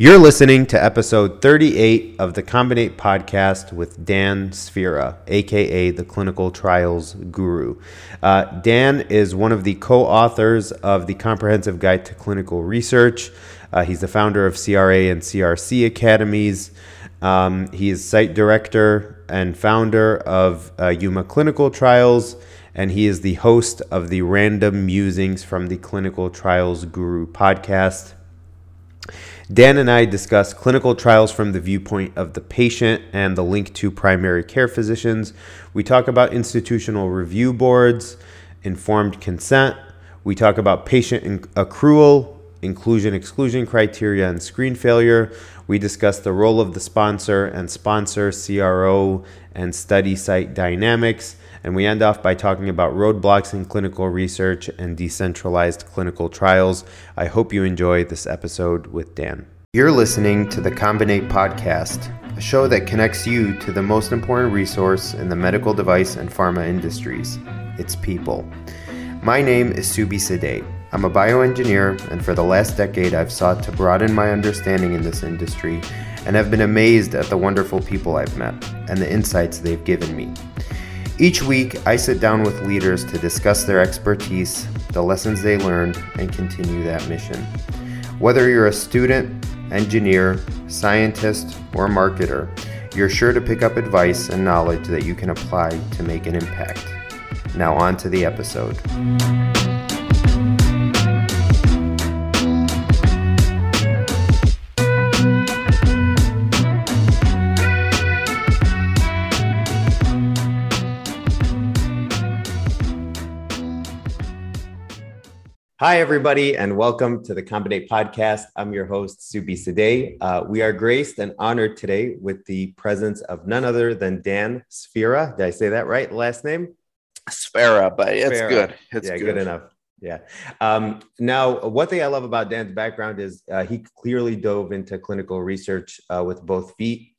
You're listening to episode 38 of the Combinate podcast with Dan Sfera, aka the Clinical Trials Guru. Uh, Dan is one of the co authors of the Comprehensive Guide to Clinical Research. Uh, he's the founder of CRA and CRC Academies. Um, he is site director and founder of uh, Yuma Clinical Trials, and he is the host of the Random Musings from the Clinical Trials Guru podcast. Dan and I discuss clinical trials from the viewpoint of the patient and the link to primary care physicians. We talk about institutional review boards, informed consent. We talk about patient accrual, inclusion exclusion criteria, and screen failure. We discuss the role of the sponsor and sponsor, CRO, and study site dynamics. And we end off by talking about roadblocks in clinical research and decentralized clinical trials. I hope you enjoy this episode with Dan. You're listening to the Combinate Podcast, a show that connects you to the most important resource in the medical device and pharma industries its people. My name is Subhi Saadeh. I'm a bioengineer, and for the last decade, I've sought to broaden my understanding in this industry and have been amazed at the wonderful people I've met and the insights they've given me. Each week, I sit down with leaders to discuss their expertise, the lessons they learned, and continue that mission. Whether you're a student, engineer, scientist, or marketer, you're sure to pick up advice and knowledge that you can apply to make an impact. Now, on to the episode. Hi, everybody, and welcome to the Combinate Podcast. I'm your host, Subhi Saadeh. Uh, we are graced and honored today with the presence of none other than Dan Sfera. Did I say that right? Last name? Sfera, but it's Sfera. good. It's yeah, good. good enough. Yeah. Um, now, one thing I love about Dan's background is uh, he clearly dove into clinical research uh, with both feet,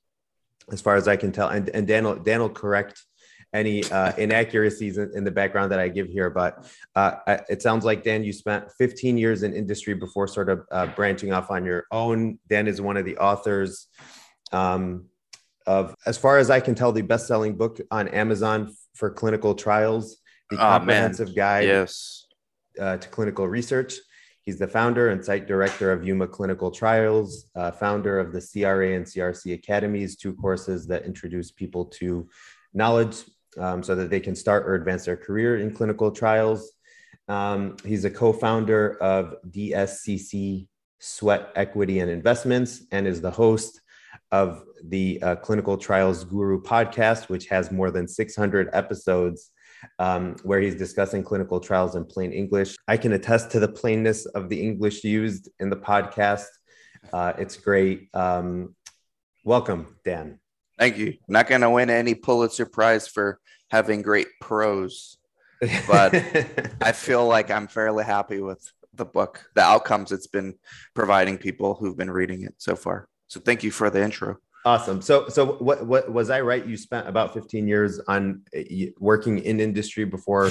as far as I can tell. And, and Dan, will, Dan will correct any uh, inaccuracies in, in, the background that I give here, but uh, it sounds like Dan, you spent 15 years in industry before sort of uh, branching off on your own. Dan is one of the authors um, of, as far as I can tell, the best-selling book on Amazon for clinical trials, the oh, comprehensive man. guide yes. Uh, to clinical research. He's the founder and site director of Yuma Clinical Trials, uh, founder of the CRA and CRC Academies, two courses that introduce people to knowledge um, so that they can start or advance their career in clinical trials. Um, he's a co founder of DSCC Sweat Equity and Investments and is the host of the uh, Clinical Trials Guru podcast, which has more than 600 episodes. Um, where he's discussing clinical trials in plain English. I can attest to the plainness of the English used in the podcast. Uh, it's great. Um, welcome, Dan. Thank you. Not going to win any Pulitzer Prize for having great prose, but I feel like I'm fairly happy with the book, the outcomes it's been providing people who've been reading it so far. So thank you for the intro. Awesome. So, so what, what was I right? You spent about 15 years on uh, working in industry before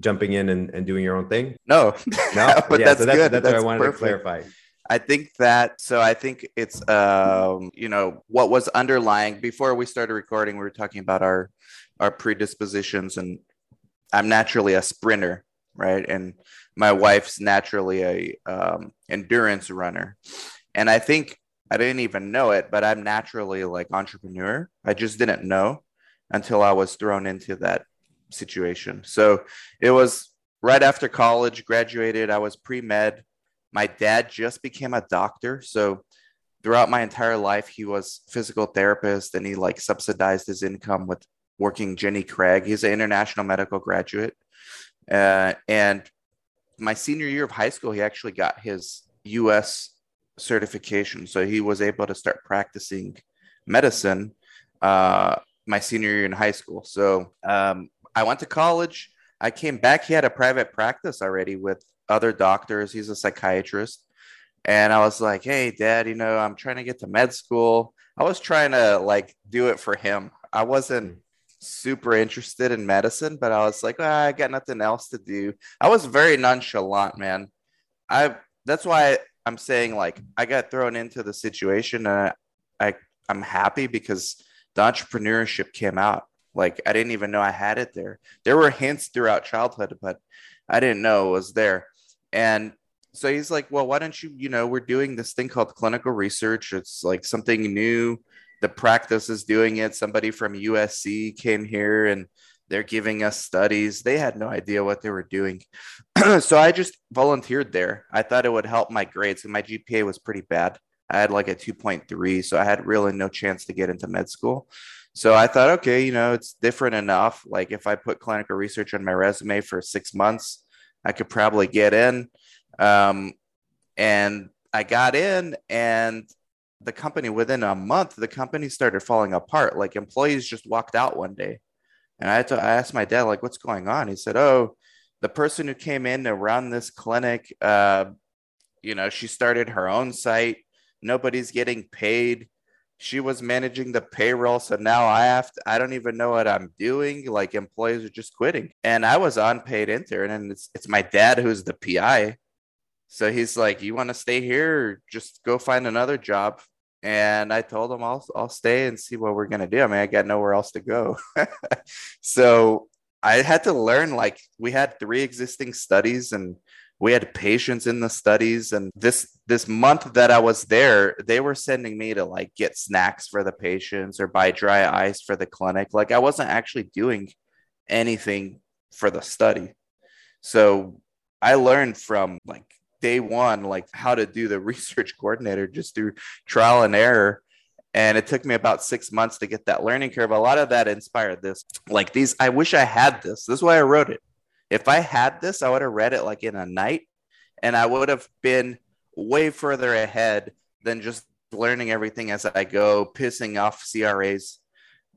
jumping in and, and doing your own thing? No, no, but yeah, that's, so that's good. That's, that's, what I wanted perfect. to clarify. I think that so I think it's um you know what was underlying before we started recording we were talking about our our predispositions and I'm naturally a sprinter right? And my wife's naturally a um, endurance runner. And I think I didn't even know it but I'm naturally like entrepreneur. I just didn't know until I was thrown into that situation. So it was right after college graduated I was pre-med my dad just became a doctor. So throughout my entire life, he was physical therapist and he like subsidized his income with working Jenny Craig. He's an international medical graduate. Uh, and my senior year of high school, he actually got his US certification. So he was able to start practicing medicine uh, my senior year in high school. So um, I went to college. I came back. He had a private practice already with other doctors. He's a psychiatrist. And I was like, hey, dad, you know, I'm trying to get to med school. I was trying to like do it for him. I wasn't super interested in medicine, but I was like, ah, I got nothing else to do. I was very nonchalant, man. I that's why I'm saying like I got thrown into the situation and I, I I'm happy because the entrepreneurship came out. Like I didn't even know I had it there. There were hints throughout childhood, but I didn't know it was there. And so he's like, well, why don't you, you know, we're doing this thing called clinical research. It's like something new. The practice is doing it. Somebody from USC came here and they're giving us studies. They had no idea what they were doing. so I just volunteered there. I thought it would help my grades, and my GPA was pretty bad. I had like a 2.3, so I had really no chance to get into med school. So I thought, okay, you know, it's different enough. Like if I put clinical research on my resume for six months, I could probably get in. Um, and I got in, and the company within a month, the company started falling apart. Like employees just walked out one day. And I had to I asked my dad, like, what's going on? He said, Oh, the person who came in to run this clinic, uh, you know, she started her own site nobody's getting paid she was managing the payroll so now i have to i don't even know what i'm doing like employees are just quitting. And i was unpaid intern and it's it's my dad who's the pi so he's like you want to stay here? Just go find another job. And i told him i'll i'll stay and see what we're going to do. I mean i got nowhere else to go. So i had to learn like we had three existing studies and we had patients in the studies and this this month that i was there they were sending me to like get snacks for the patients or buy dry ice for the clinic. Like i wasn't actually doing anything for the study. So i learned from like day one like how to do the research coordinator just through trial and error. And it took me about six months to get that learning curve. A lot of that inspired this like these i wish i had this. This is why i wrote it if I had this, I would have read it like in a night and I would have been way further ahead than just learning everything as I go, pissing off CRAs.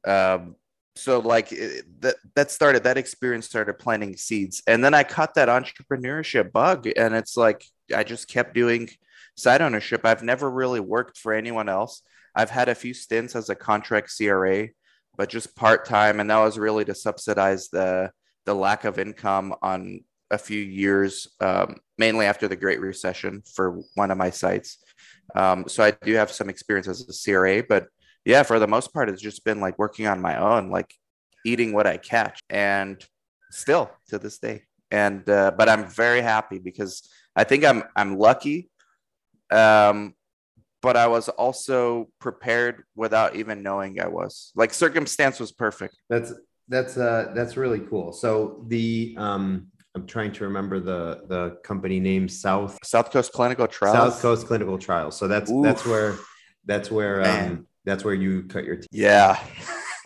Um, so like that that started that experience started planting seeds and then i caught that entrepreneurship bug and it's like i just kept doing side ownership i've never really worked for anyone else i've had a few stints as a contract cra but just part-time and that was really to subsidize the the lack of income on a few years, um, mainly after the Great Recession for one of my sites. Um, so I do have some experience as a CRA, but yeah, for the most part, it's just been like working on my own, like eating what I catch, and still to this day. And uh, but I'm very happy because I think I'm I'm lucky. Um, but I was also prepared without even knowing I was. Like circumstance was perfect. That's that's uh that's really cool. So the um I'm trying to remember the the company name South South Coast Clinical Trials. South Coast Clinical Trials. So that's Oof. that's where that's where um that's where you cut your teeth. Yeah.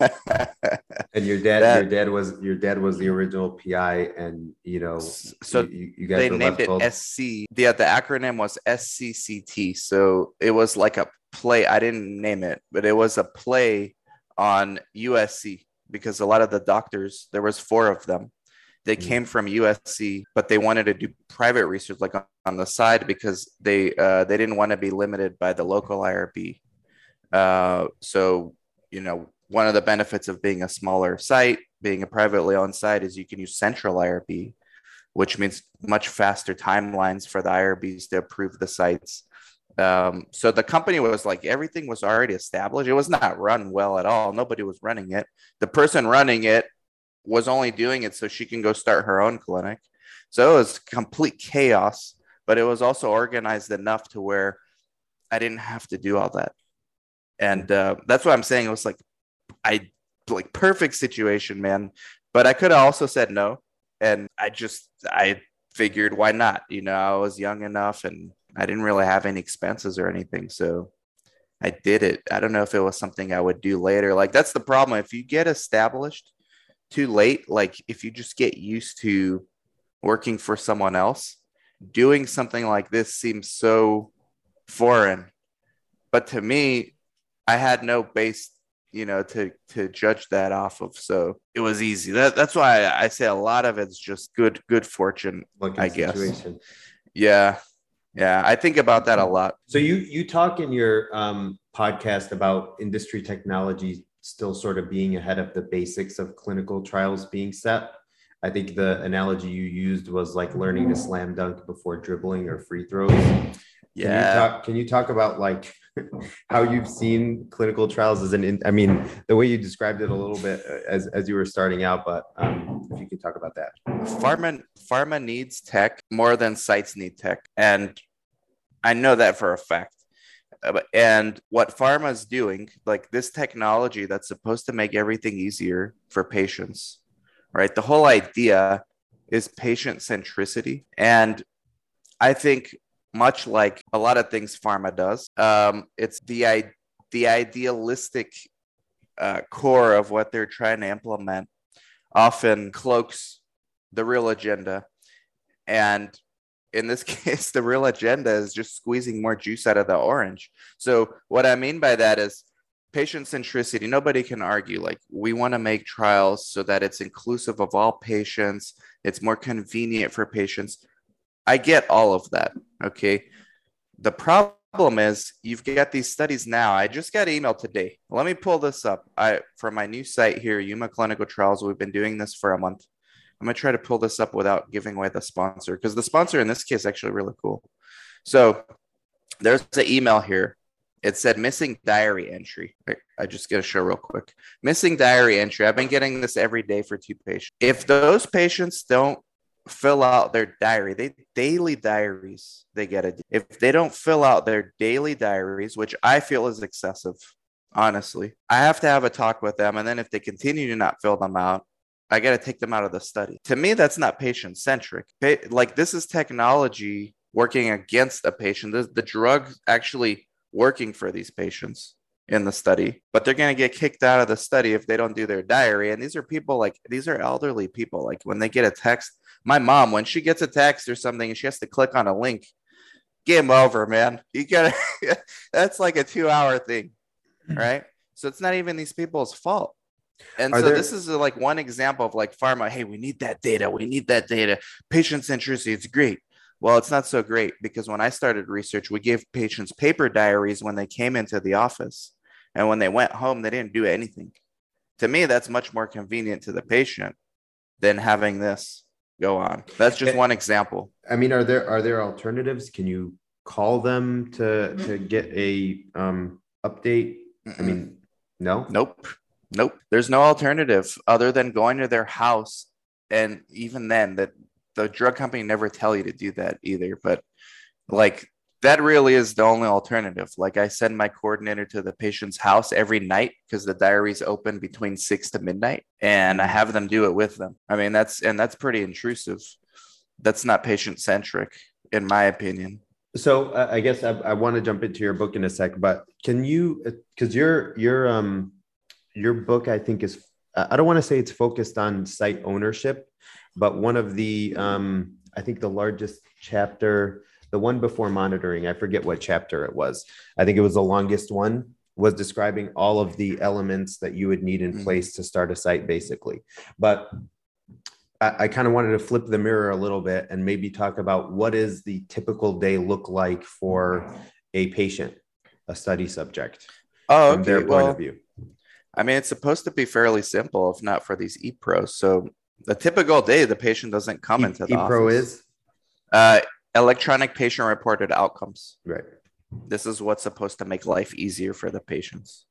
and your dad that, your dad was your dad was the original PI and you know so you, you guys they named it called... SC. Yeah, the acronym was SCCT. So it was like a play. I didn't name it, but it was a play on USC because a lot of the doctors, there was four of them, they mm came from USC, but they wanted to do private research like on, on the side because they uh, they didn't want to be limited by the local IRB. Uh, so you know one of the benefits of being a smaller site, being a privately owned site, is you can use central IRB, which means much faster timelines for the IRBs to approve the sites. Um, so the company was like everything was already established. It was not run well at all. Nobody was running it. The person running it was only doing it so she can go start her own clinic. So it was complete chaos, but it was also organized enough to where I didn't have to do all that. And uh, that's what I'm saying. It was like I like perfect situation, man. But I could have also said no, and I just I figured why not? You know, I was young enough and I didn't really have any expenses or anything. So I did it. I don't know if it was something I would do later. Like that's the problem. If you get established too late, like if you just get used to working for someone else, doing something like this seems so foreign. But to me, I had no base, you know, to to judge that off of. So it was easy. That, that's why I, I say a lot of it's just good good fortune, I guess. Situation. Yeah. Yeah, I think about that a lot. So you you talk in your um, podcast about industry technology still sort of being ahead of the basics of clinical trials being set. I think the analogy you used was like learning to slam dunk before dribbling or free throws. Can you Yeah. talk, can you talk about like how you've seen clinical trials as an, in, I mean, the way you described it a little bit uh, as, as you were starting out, but um, if you could talk about that. pharma pharma needs tech more than sites need tech and i know that for a fact Uh, and what pharma is doing like this technology that's supposed to make everything easier for patients right the whole idea is patient centricity and i think much like a lot of things pharma does um, it's the the idealistic uh, core of what they're trying to implement often cloaks the real agenda. And in this case, the real agenda is just squeezing more juice out of the orange. So, what I mean by that is patient centricity. Nobody can argue. Like, we want to make trials so that it's inclusive of all patients, it's more convenient for patients. I get all of that. Okay. The problem is you've got these studies now. I just got an email today. Let me pull this up. I from my new site here, Yuma Clinical Trials. We've been doing this for a month. I'm gonna try to pull this up without giving away the sponsor because the sponsor in this case is actually really cool. So there's an email here. It said missing diary entry. I, just gotta show real quick. Missing diary entry. I've been getting this every day for two patients. If those patients don't fill out their diary, they daily diaries they get it. If they don't fill out their daily diaries, which I feel is excessive, honestly, I have to have a talk with them. And then if they continue to not fill them out, I got to take them out of the study. To me, that's not patient centric. Like this is technology working against a patient. The, the drug actually working for these patients in the study, but they're going to get kicked out of the study if they don't do their diary. And these are people like these are elderly people. Like when they get a text, my mom, when she gets a text or something and she has to click on a link, game over, man. You gotta, that's like a two hour thing, mm-hmm. right? So it's not even these people's fault. And Are so there- this is uh, like one example of like pharma. Hey, we need that data. We need that data. Patient centricity. It's great. Well, it's not so great because when I started research, we gave patients paper diaries when they came into the office. And when they went home, they didn't do anything. To me, that's much more convenient to the patient than having this go on. That's just Eh, one example. I mean, are there, are there alternatives? Can you call them to, to get a um, update? I mean, no? Nope. Nope. There's no alternative other than going to their house. And even then, that the drug company never tell you to do that either. But like that really is the only alternative. Like I send my coordinator to the patient's house every night because the diary's open between six to midnight and I have them do it with them. I mean, that's and that's pretty intrusive. That's not patient centric, in my opinion. So uh, I guess I, I want to jump into your book in a sec, but can you, because your your um your book I think is I don't want to say it's focused on site ownership, but one of the um I think the largest chapter, the one before monitoring, I forget what chapter it was. I think it was the longest one was describing all of the elements that you would need in Mhm. place to start a site basically. But I, I kind of wanted to flip the mirror a little bit and maybe talk about what does the typical day look like for a patient, a study subject, Oh, from their point Well, of view. I mean, it's supposed to be fairly simple, if not for these ePros. So the typical day, the patient doesn't come into the ePro office. is uh, electronic patient reported outcomes. right. This is what's supposed to make life easier for the patients.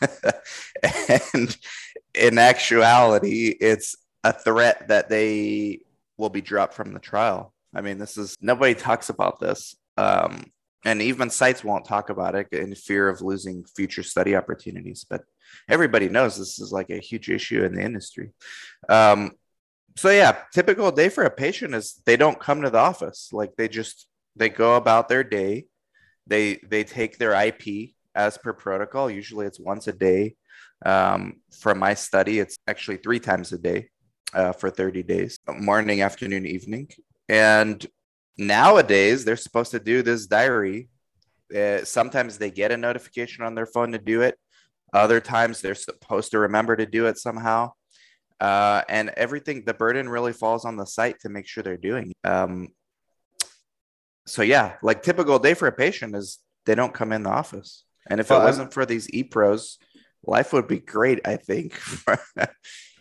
and in actuality, it's a threat that they will be dropped from the trial. I mean, this is nobody talks about this. Um, and even sites won't talk about it in fear of losing future study opportunities. But everybody knows this is like a huge issue in the industry. Um, so yeah, typical day for a patient is they don't come to the office. Like they just they go about their day. They they take their IP as per protocol. Usually it's once a day. Um, from my study, it's actually three times a day uh, for 30 days, morning, afternoon, evening. And nowadays they're supposed to do this diary. Uh, sometimes they get a notification on their phone to do it. Other times they're supposed to remember to do it somehow. Uh, and everything, the burden really falls on the site to make sure they're doing. it. Um, so yeah, like typical day for a patient is they don't come in the office. And if Well, it I'm- wasn't for these e-pros, life would be great, I think. I'll,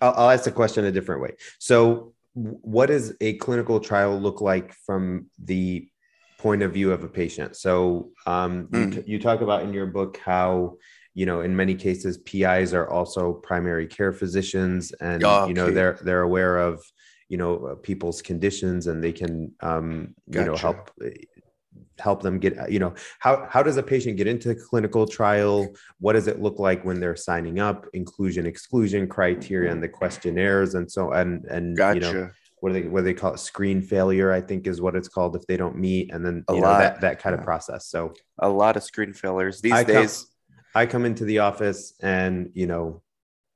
I'll ask the question a different way. So, what does a clinical trial look like from the point of view of a patient. So um, Mm. you, t- you talk about in your book how you know in many cases PIs are also primary care physicians, and you know they're they're aware of you know uh, people's conditions, and they can um, you know help help them get you know how how does a patient get into the clinical trial? What does it look like when they're signing up? Inclusion exclusion criteria and the questionnaires and so and and Gotcha. you know what do they what do they call it? Screen failure i think is what it's called if they don't meet and then A you know lot, that that kind yeah. of process. So a lot of screen failures these I days. I come into the office and you know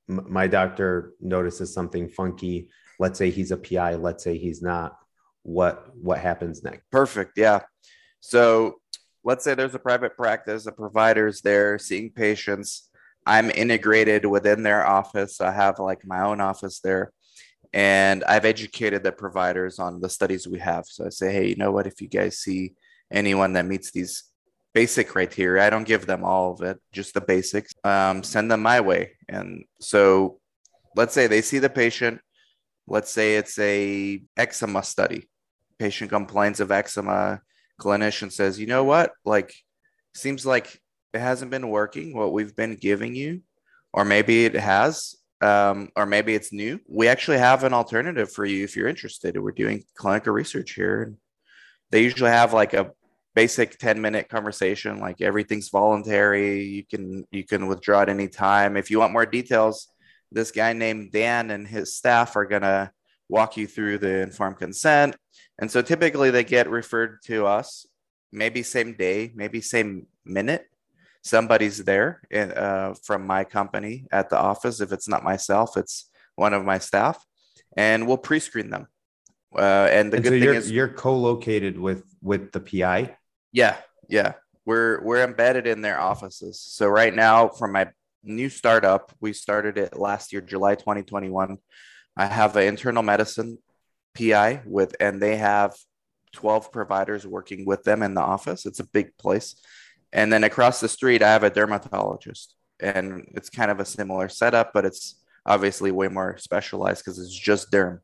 m- my doctor notices something funky let's say he's a pi let's say he's not what what happens next Perfect. Yeah. So let's say there's a private practice, a provider's there seeing patients. I'm integrated within their office. I have like my own office there. And I've educated the providers on the studies we have. So I say, hey, you know what? If you guys see anyone that meets these basic criteria, I don't give them all of it, just the basics, um, send them my way. And so let's say they see the patient. Let's say it's a eczema study. Patient complains of eczema. Clinician says you know what? Like seems like it hasn't been working what we've been giving you or maybe it has um, or maybe it's new. We actually have an alternative for you if you're interested. We're doing clinical research here and they usually have like a basic 10 minute conversation like everything's voluntary you can you can withdraw at any time if you want more details this guy named dan and his staff are going to walk you through the informed consent and so typically they get referred to us, maybe same day, maybe same minute. Somebody's there in, uh, from my company at the office. If it's not myself, it's one of my staff, and we'll pre-screen them. Uh, and the and good so thing you're is, you're co-located with with the pi yeah, yeah, we're we're embedded in their offices. So right now, for my new startup, we started it last year, July 2021. I have an internal medicine PI with, and they have 12 providers working with them in the office. It's a big place. And then across the street, I have a dermatologist, and it's kind of a similar setup, but it's obviously way more specialized because it's just derm.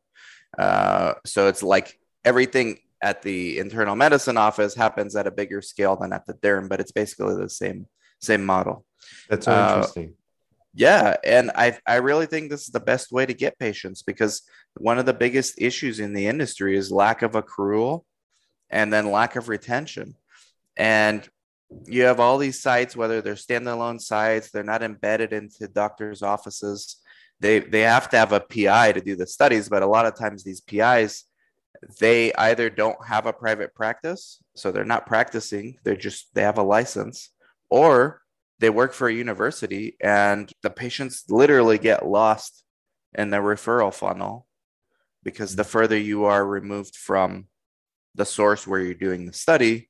Uh, so it's like everything at the internal medicine office happens at a bigger scale than at the derm, but it's basically the same same model. that's so Uh, interesting Yeah, and I I really think this is the best way to get patients because one of the biggest issues in the industry is lack of accrual and then lack of retention. And you have all these sites, whether they're standalone sites, they're not embedded into doctors' offices. They they have to have a PI to do the studies, but a lot of times these PIs they either don't have a private practice, so they're not practicing, they're just they have a license, or they work for a university and the patients literally get lost in the referral funnel because the mm-hmm. further you are removed from the source where you're doing the study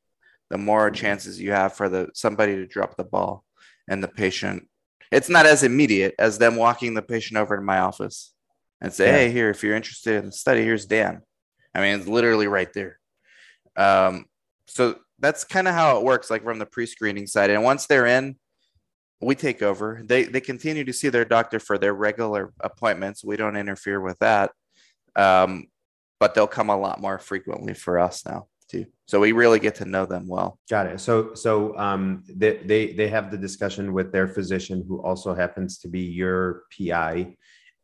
the more mm-hmm. chances you have for the somebody to drop the ball and the patient it's not as immediate as them walking the patient over to my office and say Yeah. hey here if you're interested in the study here's dan i mean it's literally right there. Um, so that's kind of how it works like from the pre-screening side. And once they're in we take over. They they continue to see their doctor for their regular appointments. We don't interfere with that. Um, but they'll come a lot more frequently for us now too. So we really get to know them well. Got it. So so um they they they have the discussion with their physician who also happens to be your PI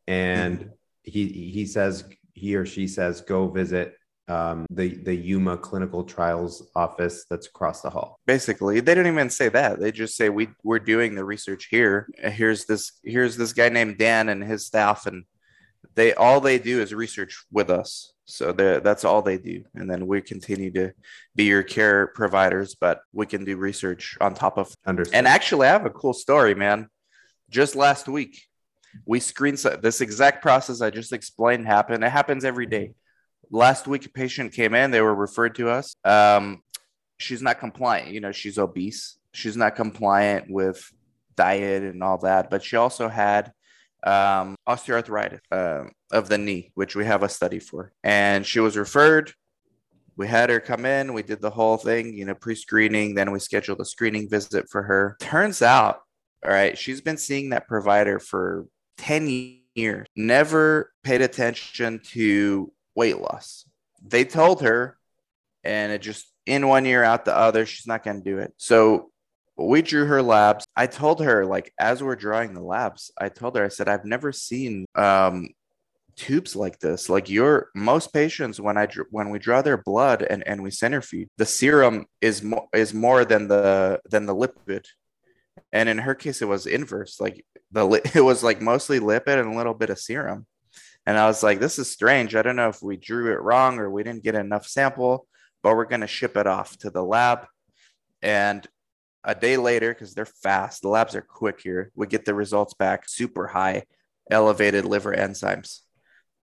and he he says he or she says go visit um the the Yuma clinical trials office that's across the hall. basically they don't even say that. They just say we we're doing the research here. Here's this here's this guy named dan and his staff and they all they do is research with us. So that's all they do. And then we continue to be your care providers but we can do research on top of. Understood. and actually i have a cool story man. Just last week we screen this exact process i just explained happened it happens every day. Last week a patient came in they were referred to us. Um, she's not compliant you know she's obese. She's not compliant with diet and all that but she also had um, osteoarthritis uh, of the knee which we have a study for. And she was referred. We had her come in we did the whole thing you know pre-screening then we scheduled a screening visit for her. Turns out all right she's been seeing that provider for 10 years never paid attention to weight loss they told her and it just in one year, out the other. She's not going to do it. So we drew her labs. I told her, like, as we're drawing the labs, I told her, I said, I've never seen um, tubes like this. Like your most patients, when I when we draw their blood and and we centrifuge, the serum is more is more than the than the lipid. And in her case, it was inverse. Like the it was like mostly lipid and a little bit of serum. And I was like, this is strange. I don't know if we drew it wrong or we didn't get enough sample, but we're going to ship it off to the lab. And a day later, because they're fast, the labs are quick here, we get the results back super high, elevated liver enzymes.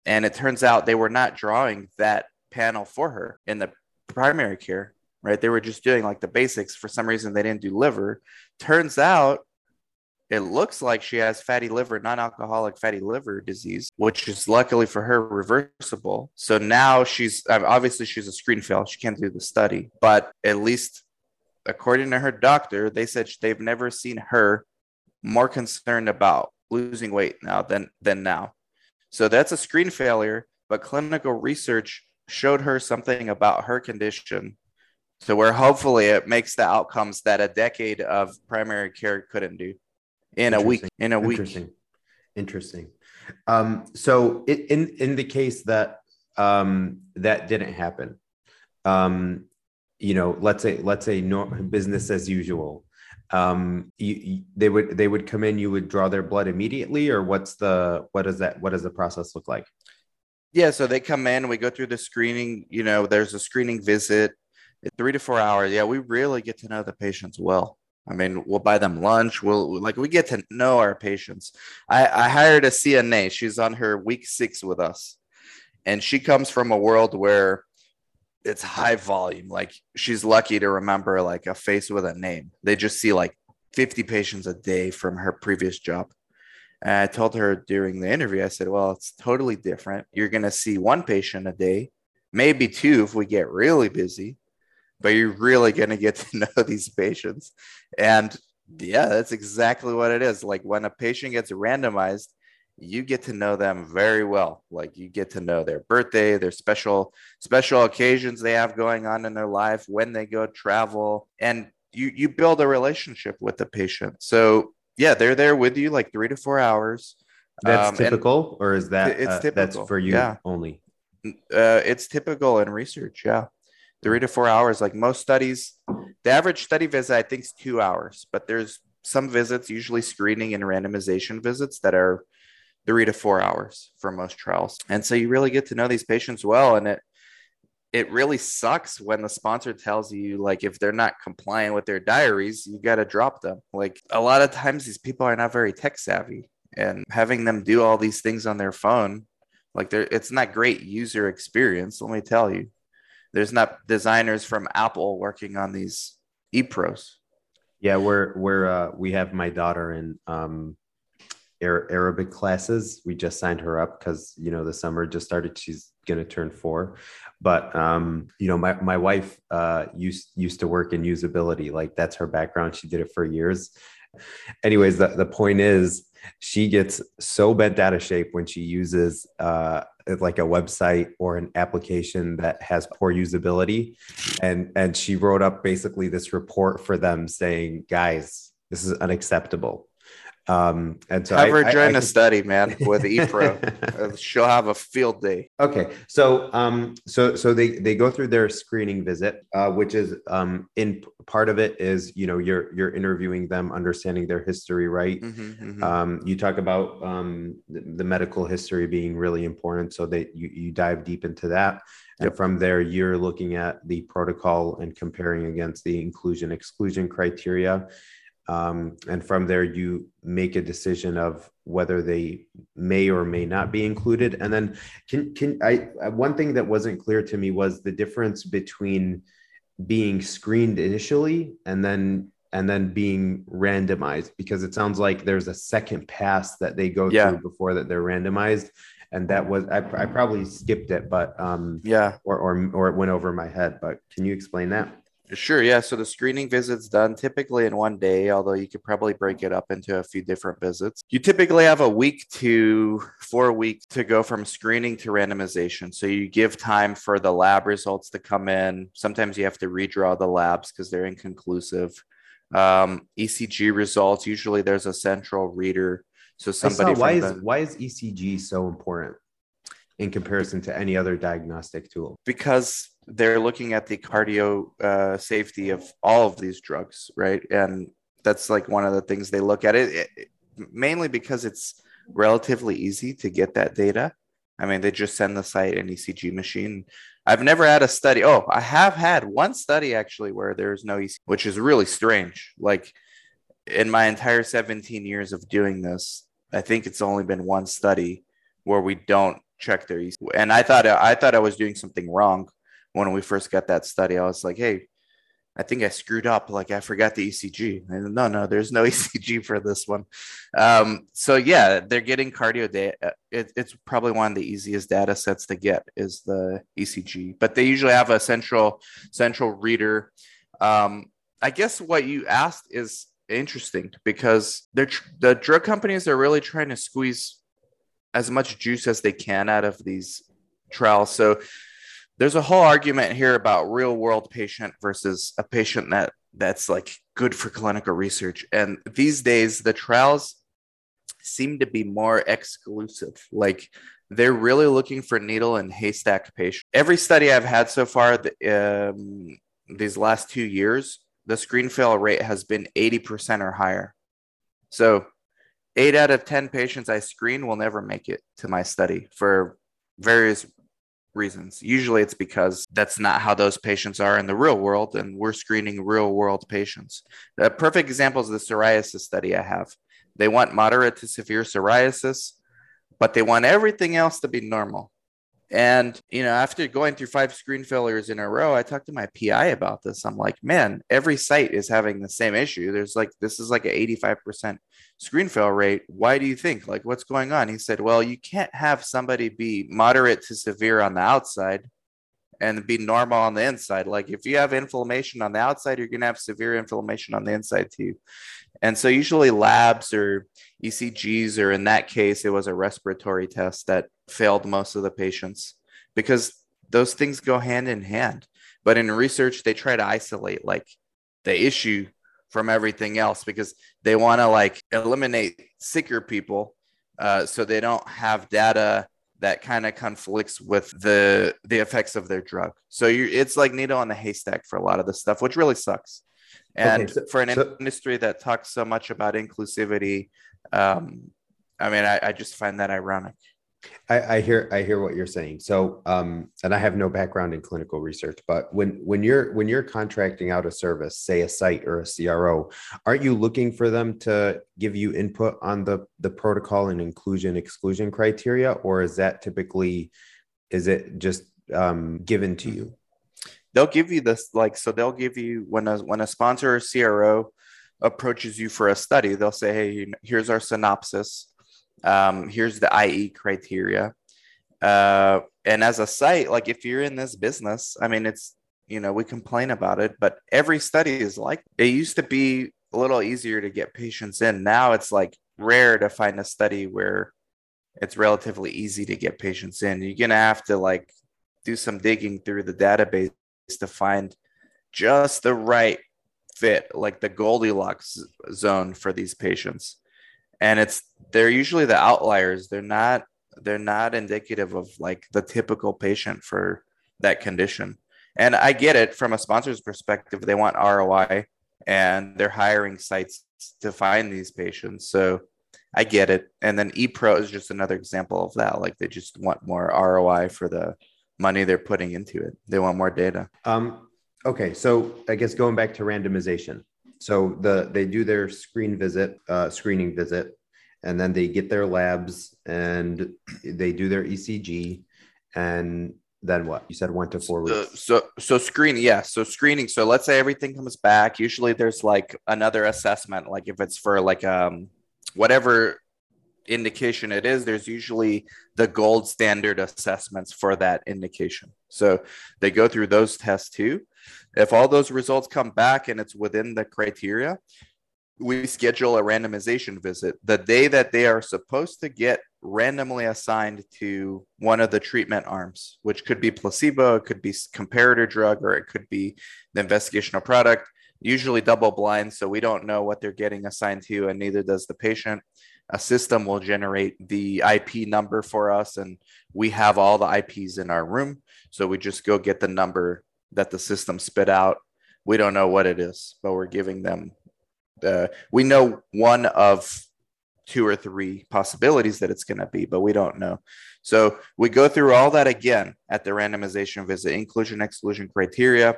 And it turns out they were not drawing that panel for her in the primary care, right? They were just doing like the basics. For some reason, they didn't do liver. Turns out it looks like she has fatty liver, non alcoholic fatty liver disease, which is luckily for her reversible. So now she's obviously she's a screen fail. She can't do the study, but at least according to her doctor, they said they've never seen her more concerned about losing weight now than than now. So that's a screen failure, but clinical research showed her something about her condition. So where hopefully it makes the outcomes that a decade of primary care couldn't do in a week. In a week. Interesting. Interesting. Um, so in in the case that um, that didn't happen, um, you know, let's say let's say no, business as usual. Um, you, you, they would they would come in. You would draw their blood immediately, or what's the what does that what does the process look like? Yeah, so they come in. We go through the screening. You know, there's a screening visit, three to four hours. Yeah, we really get to know the patients well. I mean, we'll buy them lunch. We'll like we get to know our patients. I, I hired a CNA. She's on her week six with us, and she comes from a world where it's high volume. Like she's lucky to remember like a face with a name. They just see like 50 patients a day from her previous job. And I told her during the interview, I said, Well, it's totally different. You're going to see one patient a day, maybe two if we get really busy but you're really going to get to know these patients. And yeah, that's exactly what it is. Like when a patient gets randomized, you get to know them very well. Like you get to know their birthday, their special special occasions they have going on in their life, when they go travel, and you you build a relationship with the patient. So yeah, they're there with you like three to four hours. That's um, typical, or is that it's uh, typical. that's for you yeah. only? Uh, it's typical in research. Yeah three to four hours. Like most studies, the average study visit, I think, is two hours, but there's some visits, usually screening and randomization visits, that are three to four hours for most trials. And so you really get to know these patients well. And it, it really sucks when the sponsor tells you like if they're not compliant with their diaries you got to drop them like a lot of times these people are not very tech savvy and having them do all these things on their phone like it's not great user experience let me tell you there's not designers from Apple working on these ePros. Yeah, we're we're uh, we have my daughter in um, Arabic classes. We just signed her up because you know the summer just started. She's gonna turn four, but um, you know my my wife uh, used used to work in usability. Like that's her background. She did it for years. Anyways, the the point is she gets so bent out of shape when she uses uh, like a website or an application that has poor usability. And and she wrote up basically this report for them saying guys this is unacceptable um, and so have I, her join I, I, a study, man, with ePro. Uh, she'll have a field day. Okay, so um, so so they they go through their screening visit, uh, which is um, in part of it is you know you're you're interviewing them, understanding their history, right? Mm-hmm, mm-hmm. Um, you talk about um, the, the medical history being really important, so that you you dive deep into that. And yep. from there, you're looking at the protocol and comparing against the inclusion exclusion criteria um, and from there, you make a decision of whether they may or may not be included. And then, can can I? One thing that wasn't clear to me was the difference between being screened initially and then and then being randomized because it sounds like there's a second pass that they go yeah. through before that they're randomized and that was I, I probably skipped it but um yeah or, or or it went over my head but can you explain that Sure, yeah. So the screening visit's done typically in one day, although you could probably break it up into a few different visits. You typically have a week to four weeks to go from screening to randomization. So you give time for the lab results to come in. Sometimes you have to redraw the labs because they're inconclusive. Um, ECG results, usually there's a central reader. So somebody saw, why is the- why is ECG so important in comparison to any other diagnostic tool? because they're looking at the cardio uh, safety of all of these drugs, right? And that's like one of the things they look at it, it mainly because it's relatively easy to get that data. I mean, they just send the site an ECG machine. I've never had a study. Oh, I have had one study actually where there's no ECG, which is really strange. Like in my entire 17 years of doing this, I think it's only been one study where we don't check their ECG. And I thought I thought I was doing something wrong when we first got that study. I was like, hey, I think I screwed up. Like I forgot the ECG. And no, no, there's no ECG for this one. Um, so yeah, they're getting cardio data. It, it's probably one of the easiest data sets to get is the ECG, but they usually have a central central reader. Um, I guess what you asked is interesting because they're tr- the drug companies are really trying to squeeze as much juice as they can out of these trials. So there's a whole argument here about real world patient versus a patient that that's like good for clinical research. And these days the trials seem to be more exclusive. Like they're really looking for needle and haystack patients. Every study I've had so far, the, um, these last two years, the screen fail rate has been 80% or higher. So eight out of 10 patients I screen will never make it to my study for various reasons. Usually it's because that's not how those patients are in the real world, and we're screening real world patients. A perfect example is the psoriasis study I have. They want moderate to severe psoriasis, but they want everything else to be normal. And, you know, after going through five screen failures in a row, I talked to my PI about this. I'm like, man, every site is having the same issue. There's like, this is like an 85% screen fail rate. Why do you think? Like, what's going on? He said, well, you can't have somebody be moderate to severe on the outside and be normal on the inside. Like, if you have inflammation on the outside, you're going to have severe inflammation on the inside too. And so, usually, labs or ECGs, or in that case, it was a respiratory test that failed most of the patients because those things go hand in hand. But in research, they try to isolate like the issue from everything else because they want to like eliminate sicker people uh, so they don't have data that kind of conflicts with the the effects of their drug. So you it's like needle on the haystack for a lot of this stuff, which really sucks. And Okay, so- for an so- industry that talks so much about inclusivity, um, I mean, I, I just find that ironic. I, I hear I hear what you're saying. So, um, and I have no background in clinical research, but when when you're when you're contracting out a service, say a site or a CRO, aren't you looking for them to give you input on the the protocol and inclusion exclusion criteria, or is that typically is it just um, given to you? they'll give you this like so they'll give you when a when a sponsor or CRO approaches you for a study, they'll say, "Hey, here's our synopsis. Um, here's the IE criteria." Uh, and as a site, like if you're in this business, I mean, it's you know we complain about it, but every study is like it used to be a little easier to get patients in. Now it's like rare to find a study where it's relatively easy to get patients in. You're gonna have to like do some digging through the database to find just the right fit, like the Goldilocks zone for these patients. And it's they're usually the outliers. They're not they're not indicative of like the typical patient for that condition. And I get it from a sponsor's perspective. They want ROI and they're hiring sites to find these patients. So I get it. And then ePro is just another example of that. Like they just want more ROI for the money they're putting into it. They want more data. Um, okay, so I guess going back to randomization. So the they do their screen visit, uh, screening visit, and then they get their labs and they do their ECG, and then what? You said one to four weeks. so so screening, yeah. So screening. So let's say everything comes back. Usually there's like another assessment, like if it's for like um whatever indication it is, there's usually the gold standard assessments for that indication. So they go through those tests too. If all those results come back and it's within the criteria, we schedule a randomization visit the day that they are supposed to get randomly assigned to one of the treatment arms, which could be placebo, it could be comparator drug, or it could be the investigational product. Usually double blind, so we don't know what they're getting assigned to, and neither does the patient. A system will generate the IP number for us, and we have all the IPs in our room. So we just go get the number that the system spit out. We don't know what it is, but we're giving them uh, we know one of two or three possibilities that it's going to be, but we don't know. So we go through all that again at the randomization visit, inclusion exclusion criteria.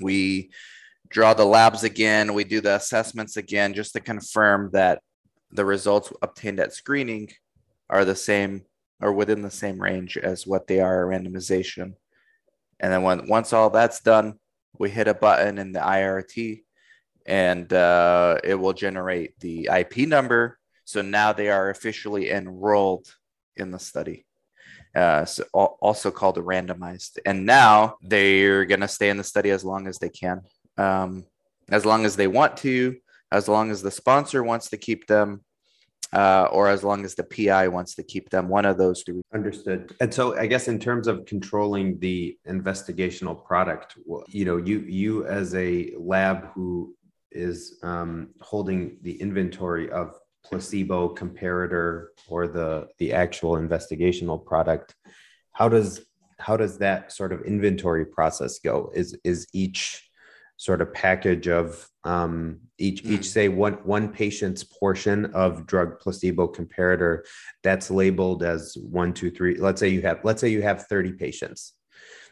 We draw the labs again. We do the assessments again just to confirm that the results obtained at screening are the same or within the same range as what they are at randomization. And then when once all that's done, we hit a button in the IRT and uh, it will generate the IP number. So now they are officially enrolled in the study. Uh, so also called a randomized. And now they're going to stay in the study as long as they can, um, as long as they want to, as long as the sponsor wants to keep them, uh, or as long as the PI wants to keep them. One of those two. Understood. And so, I guess in terms of controlling the investigational product, you know, you you as a lab who is um, holding the inventory of placebo comparator or the the actual investigational product how does how does that sort of inventory process go is is each sort of package of um, each mm. each say one one patient's portion of drug placebo comparator that's labeled as one two three let's say you have let's say you have 30 patients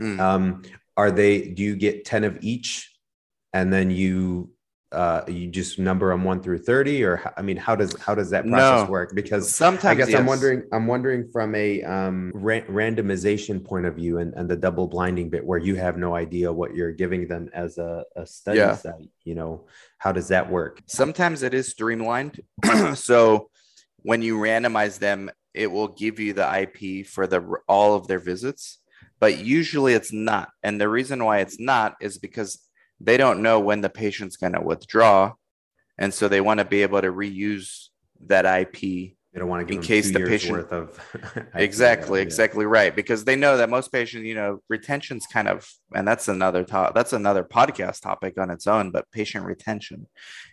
mm. um, are they do you get 10 of each and then you uh, you just number them one through 30 or i mean how does how does that process no. work because sometimes i guess yes. i'm wondering i'm wondering from a um, ra- randomization point of view and, and the double blinding bit where you have no idea what you're giving them as a, a study yeah. site you know how does that work sometimes it is streamlined so when you randomize them it will give you the ip for the all of their visits but usually it's not and the reason why it's not is because they don't know when the patient's going to withdraw. And so they want to be able to reuse that IP they don't want to give in case the patient worth of exactly, exactly right. Because they know that most patients, you know, retention's kind of, and that's another top, that's another podcast topic on its own. But patient retention,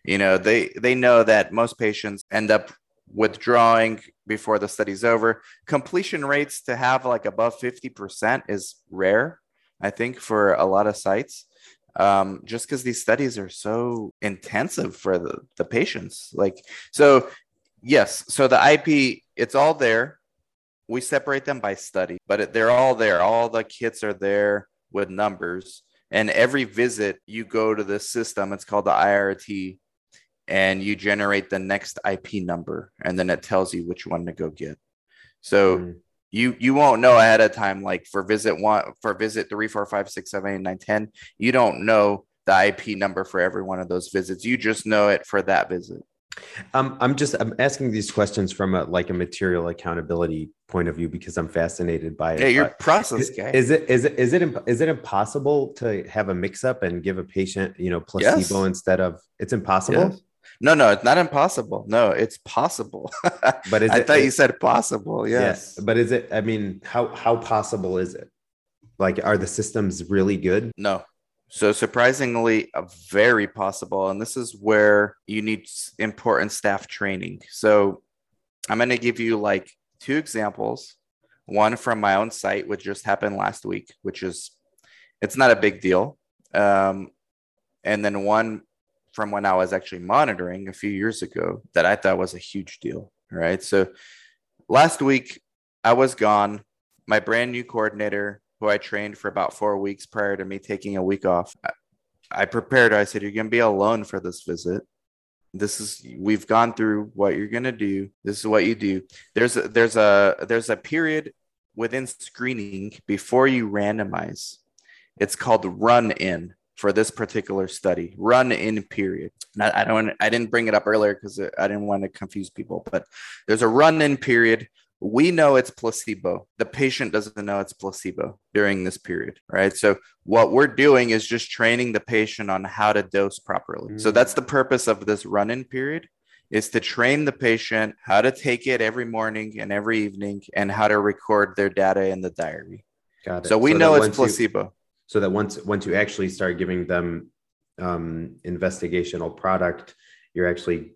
you know, they they know that most patients end up withdrawing before the study's over. Completion rates to have like above fifty percent is rare, I think, for a lot of sites um, just because these studies are so intensive for the, the patients. Like, so yes, so the IP, it's all there. We separate them by study, but it, they're all there. All the kits are there with numbers. And every visit, you go to the system, it's called the IRT, and you generate the next IP number, and then it tells you which one to go get. So, mm you you won't know ahead of time like for visit one for visit three four five six seven eight nine ten you don't know the ip number for every one of those visits you just know it for that visit um, i'm just i'm asking these questions from a like a material accountability point of view because i'm fascinated by it yeah you're process guy is it is it is it is it impossible to have a mix up and give a patient you know placebo yes. instead of it's impossible yes. No, no, it's not impossible. No, it's possible. but I it, thought it, you said possible. Yes. Yeah, but is it? I mean, how how possible is it? Like, are the systems really good? No. So surprisingly, very possible, and this is where you need important staff training. So I'm going to give you like two examples. One from my own site, which just happened last week, which is it's not a big deal. Um, and then one from when I was actually monitoring a few years ago that I thought was a huge deal. Right. So last week I was gone. My brand new coordinator, who I trained for about four weeks prior to me taking a week off, I prepared. I said, You're going to be alone for this visit. This is we've gone through what you're going to do. This is what you do. There's a, there's a there's a period within screening before you randomize. It's called run in for this particular study run in period Not, i don't i didn't bring it up earlier because i didn't want to confuse people but there's a run in period we know it's placebo. The patient doesn't know it's placebo during this period, right? So what we're doing is just training the patient on how to dose properly. So Mm. that's the purpose of this run-in period is to train the patient how to take it every morning and every evening and how to record their data in the diary. Got it. So we that know it's once you- placebo. So that once once you actually start giving them um, investigational product, you're actually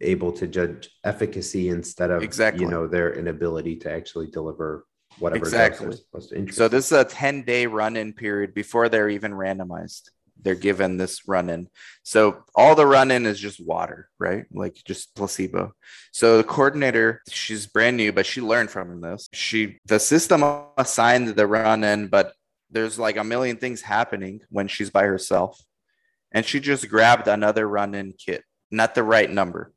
able to judge efficacy instead of Exactly. you know their inability to actually deliver whatever Exactly. supposed to. So this is a 10 day run in period before they're even randomized. They're given this run in. So all the run in is just water, right? Like just placebo. So the coordinator, she's brand new, but she learned from this. She, the system assigned the run in, but there's like a million things happening when she's by herself. And she just grabbed another run in kit, not the right number.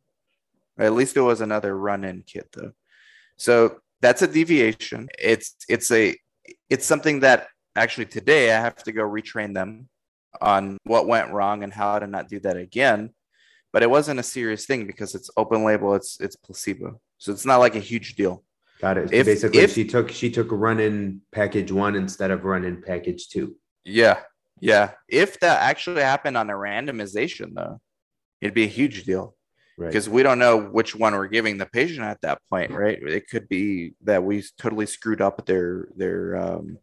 At least it was another run in kit though. So that's a deviation. It's it's a it's something that actually today I have to go retrain them on what went wrong and how to not do that again. But it wasn't a serious thing because it's open label, it's it's placebo. So it's not like a huge deal. Got it. So if- basically, if- she took she took a run in package one instead of run in package two. Yeah. Yeah. If that actually happened on a randomization though, it'd be a huge deal. Right. because we don't know which one we're giving the patient at that point right it could be that we totally screwed up their their um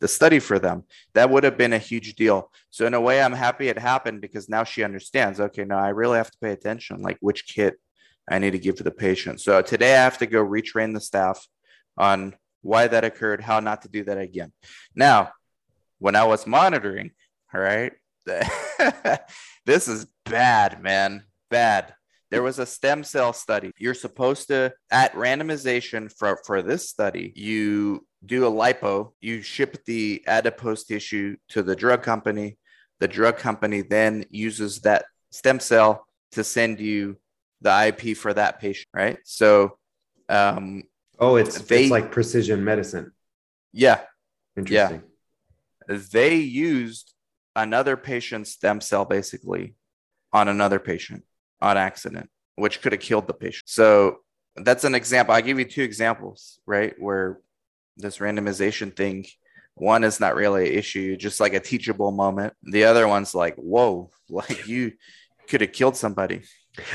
the study for them that would have been a huge deal so in a way i'm happy it happened because now she understands okay now i really have to pay attention like which kit i need to give to the patient so today i have to go retrain the staff on why that occurred how not to do that again now when i was monitoring all right this is bad man bad there was a stem cell study. You're supposed to, at randomization for, for this study, you do a lipo, you ship the adipose tissue to the drug company. The drug company then uses that stem cell to send you the IP for that patient, right? So, um, Oh, it's They- it's like precision medicine. yeah, Interesting. they used another patient's stem cell basically on another patient on accident, which could have killed the patient. So that's an example. I give you two examples, right? Where this randomization thing, one is not really an issue, just like a teachable moment. The other one's like, whoa, like you could have killed somebody.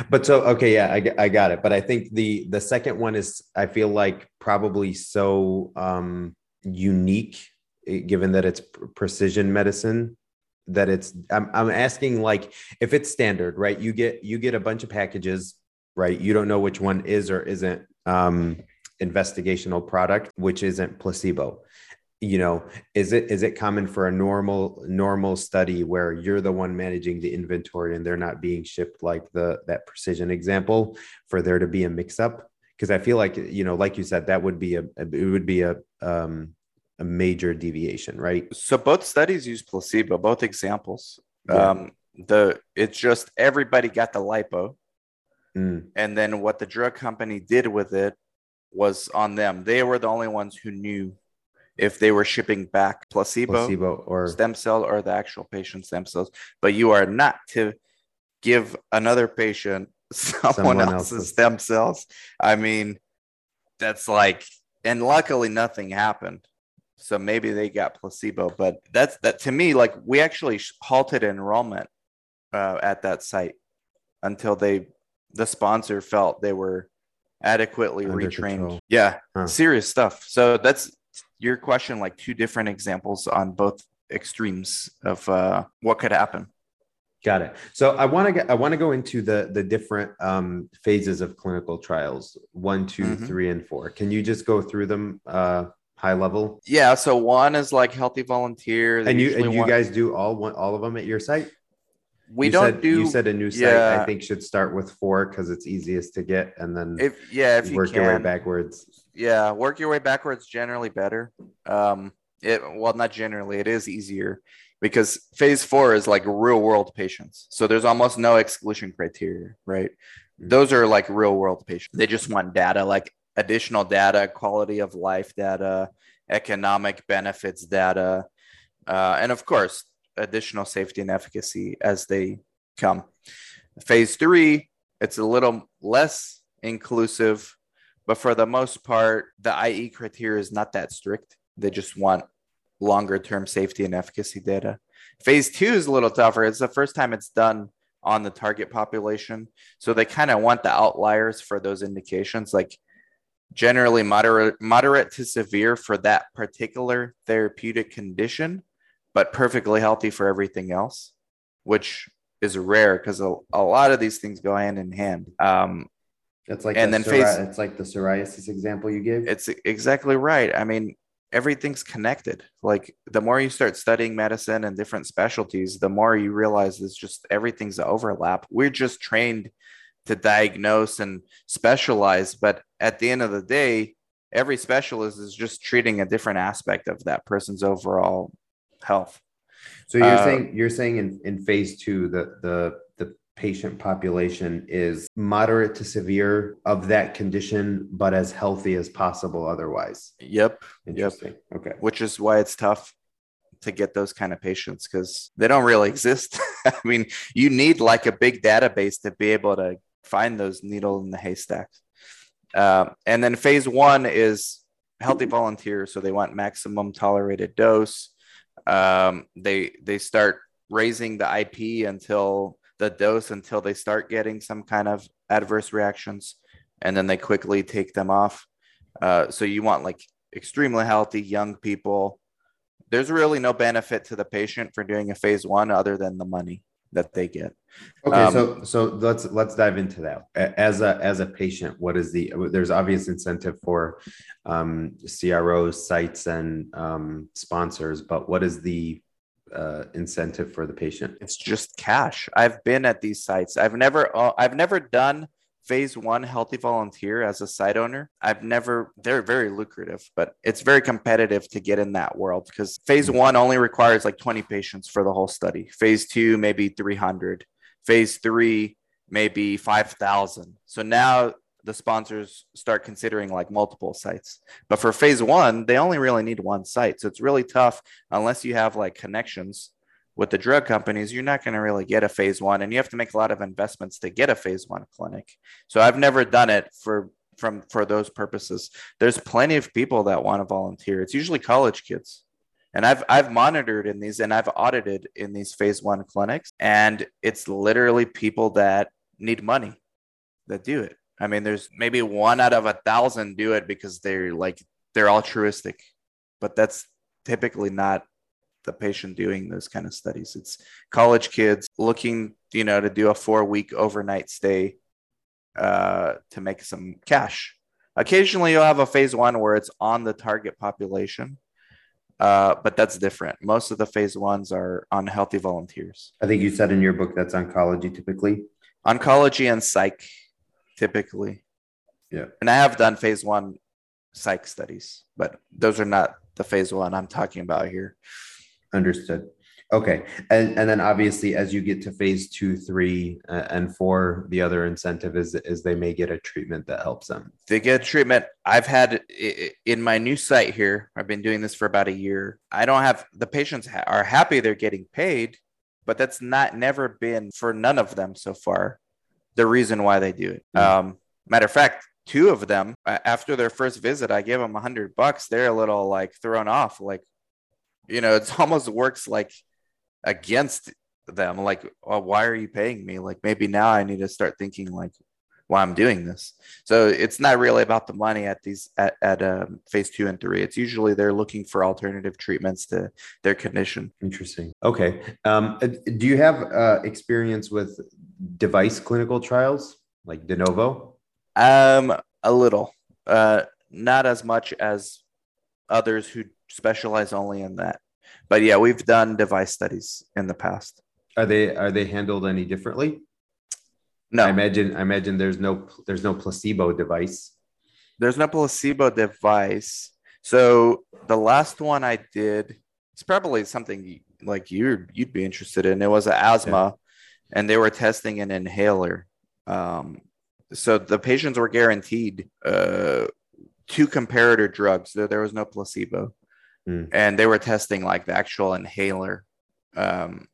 But so okay, yeah, I, I got it. But I think the the second one is I feel like probably so um unique, eh, given that it's precision medicine. That it's I'm I'm asking like if it's standard, right? You get you get a bunch of packages, right? You don't know which one is or isn't um investigational product, which isn't placebo. You know, is it is it common for a normal normal study where you're the one managing the inventory and they're not being shipped like the that precision example for there to be a mix up because i feel like you know like you said that would be a it would be a um a major deviation right So both studies use placebo, both examples. Yeah. Um, the it's just everybody got the lipo. Mm, and then what the drug company did with it was on them they were the only ones who knew if they were shipping back placebo, placebo or stem cell or the actual patient stem cells but you are not to give another patient someone, Someone else's, else's. stem cells i mean that's like and luckily nothing happened so maybe they got placebo but that's that to me like we actually halted enrollment uh, at that site until they the sponsor felt they were adequately Under retrained control. yeah Huh. serious stuff so that's your question like two different examples on both extremes of uh, what could happen. Got it. So i want to get i want to go into the the different um phases of clinical trials one, two, Mhm. three, and four. Can you just go through them uh high level? Yeah so one is like healthy volunteer. And you and you want- guys do all one all of them at your site? We You don't said, do you said a new site yeah. i think should start with four because it's easiest to get and then if yeah if you work can your way backwards yeah work your way backwards generally better. Um it well not generally it is easier because phase four is like real world patients. So there's almost no exclusion criteria right? Mhm. those are like real world patients. They just want data like additional data quality of life data economic benefits data uh, and of course additional safety and efficacy as they come. Phase three it's a little less inclusive but for the most part, the IE criteria is not that strict. They just want longer term safety and efficacy data. Phase two is a little tougher. It's the first time it's done on the target population. So they kind of want the outliers for those indications, like generally moderate, moderate to severe for that particular therapeutic condition, but perfectly healthy for everything else, which is rare because a, a lot of these things go hand in hand. Um, That's like And the then phase- it's like the psoriasis example you gave. it's exactly right. I mean, everything's connected. Like the more you start studying medicine and different specialties, the more you realize it's just everything's an overlap. We're just trained to diagnose and specialize, but at the end of the day, every specialist is just treating a different aspect of that person's overall health. So you're Uh, saying you're saying in, in phase two the the patient population is moderate to severe of that condition, but as healthy as possible otherwise. Yep. Interesting. Okay. Which is why it's tough to get those kind of patients because they don't really exist. I mean, you need like a big database to be able to find those needle in the haystacks. Um, and then phase one is healthy volunteers, so they want maximum tolerated dose. Um, they they start raising the IP until the dose until they start getting some kind of adverse reactions, and then they quickly take them off. Uh, so you want like extremely healthy young people. There's really no benefit to the patient for doing a phase one other than the money that they get. Okay, Um, so so let's let's dive into that. As a as a patient, what is the there's obvious incentive for um, CROs, sites, and um, sponsors, but what is the uh, incentive for the patient? It's just cash. I've been at these sites. I've never uh, I've never done phase 1 healthy volunteer as a site owner. I've never they're very lucrative, but it's very competitive to get in that world because phase 1 only requires like 20 patients for the whole study. Phase 2 maybe 300. Phase 3 maybe 5000. So now the sponsors start considering like multiple sites. But for phase 1, they only really need one site. So it's really tough unless you have like connections with the drug companies, you're not going to really get a phase one, and you have to make a lot of investments to get a phase one clinic. So I've never done it for from for those purposes. There's plenty of people that want to volunteer. It's usually college kids, and I've I've monitored in these and I've audited in these phase one clinics, and it's literally people that need money that do it. I mean, there's maybe one out of a thousand do it because they're like they're altruistic, but that's typically not the patient doing those kind of studies. It's college kids looking, you know, to do a four week overnight stay uh, to make some cash. Occasionally, you'll have a phase one where it's on the target population, uh, but that's different. Most of the phase ones are on healthy volunteers. I think you said in your book that's oncology typically. Oncology and psych, typically. Yeah. And I have done phase one psych studies, but those are not the phase one I'm talking about here. Understood. Okay, and and then obviously as you get to phase two, three, uh, and four, the other incentive is is they may get a treatment that helps them. they get treatment i've had in my new site here i've been doing this for about a year i don't have the patients are happy they're getting paid but that's not never been for none of them so far the reason why they do it Mm. um matter of fact two of them after their first visit i gave them a hundred bucks they're a little like thrown off like you know it's almost works like against them like well, why are you paying me like maybe now i need to start thinking like why i'm doing this so it's not really about the money at these at, at um, phase two and three it's usually they're looking for alternative treatments to their condition Interesting. Okay. Um, uh, do you have uh, experience with device clinical trials like de novo? um a little uh not as much as others who specialize only in that but yeah we've done device studies in the past Are they are they handled any differently? no I imagine I imagine there's no there's no placebo device. there's no placebo device. So the last one I did, it's probably something like you you'd be interested in. It was an asthma, and they were testing an inhaler. Um, so the patients were guaranteed uh, two comparator drugs. There, there was no placebo, Hmm. and they were testing like the actual inhaler. Um,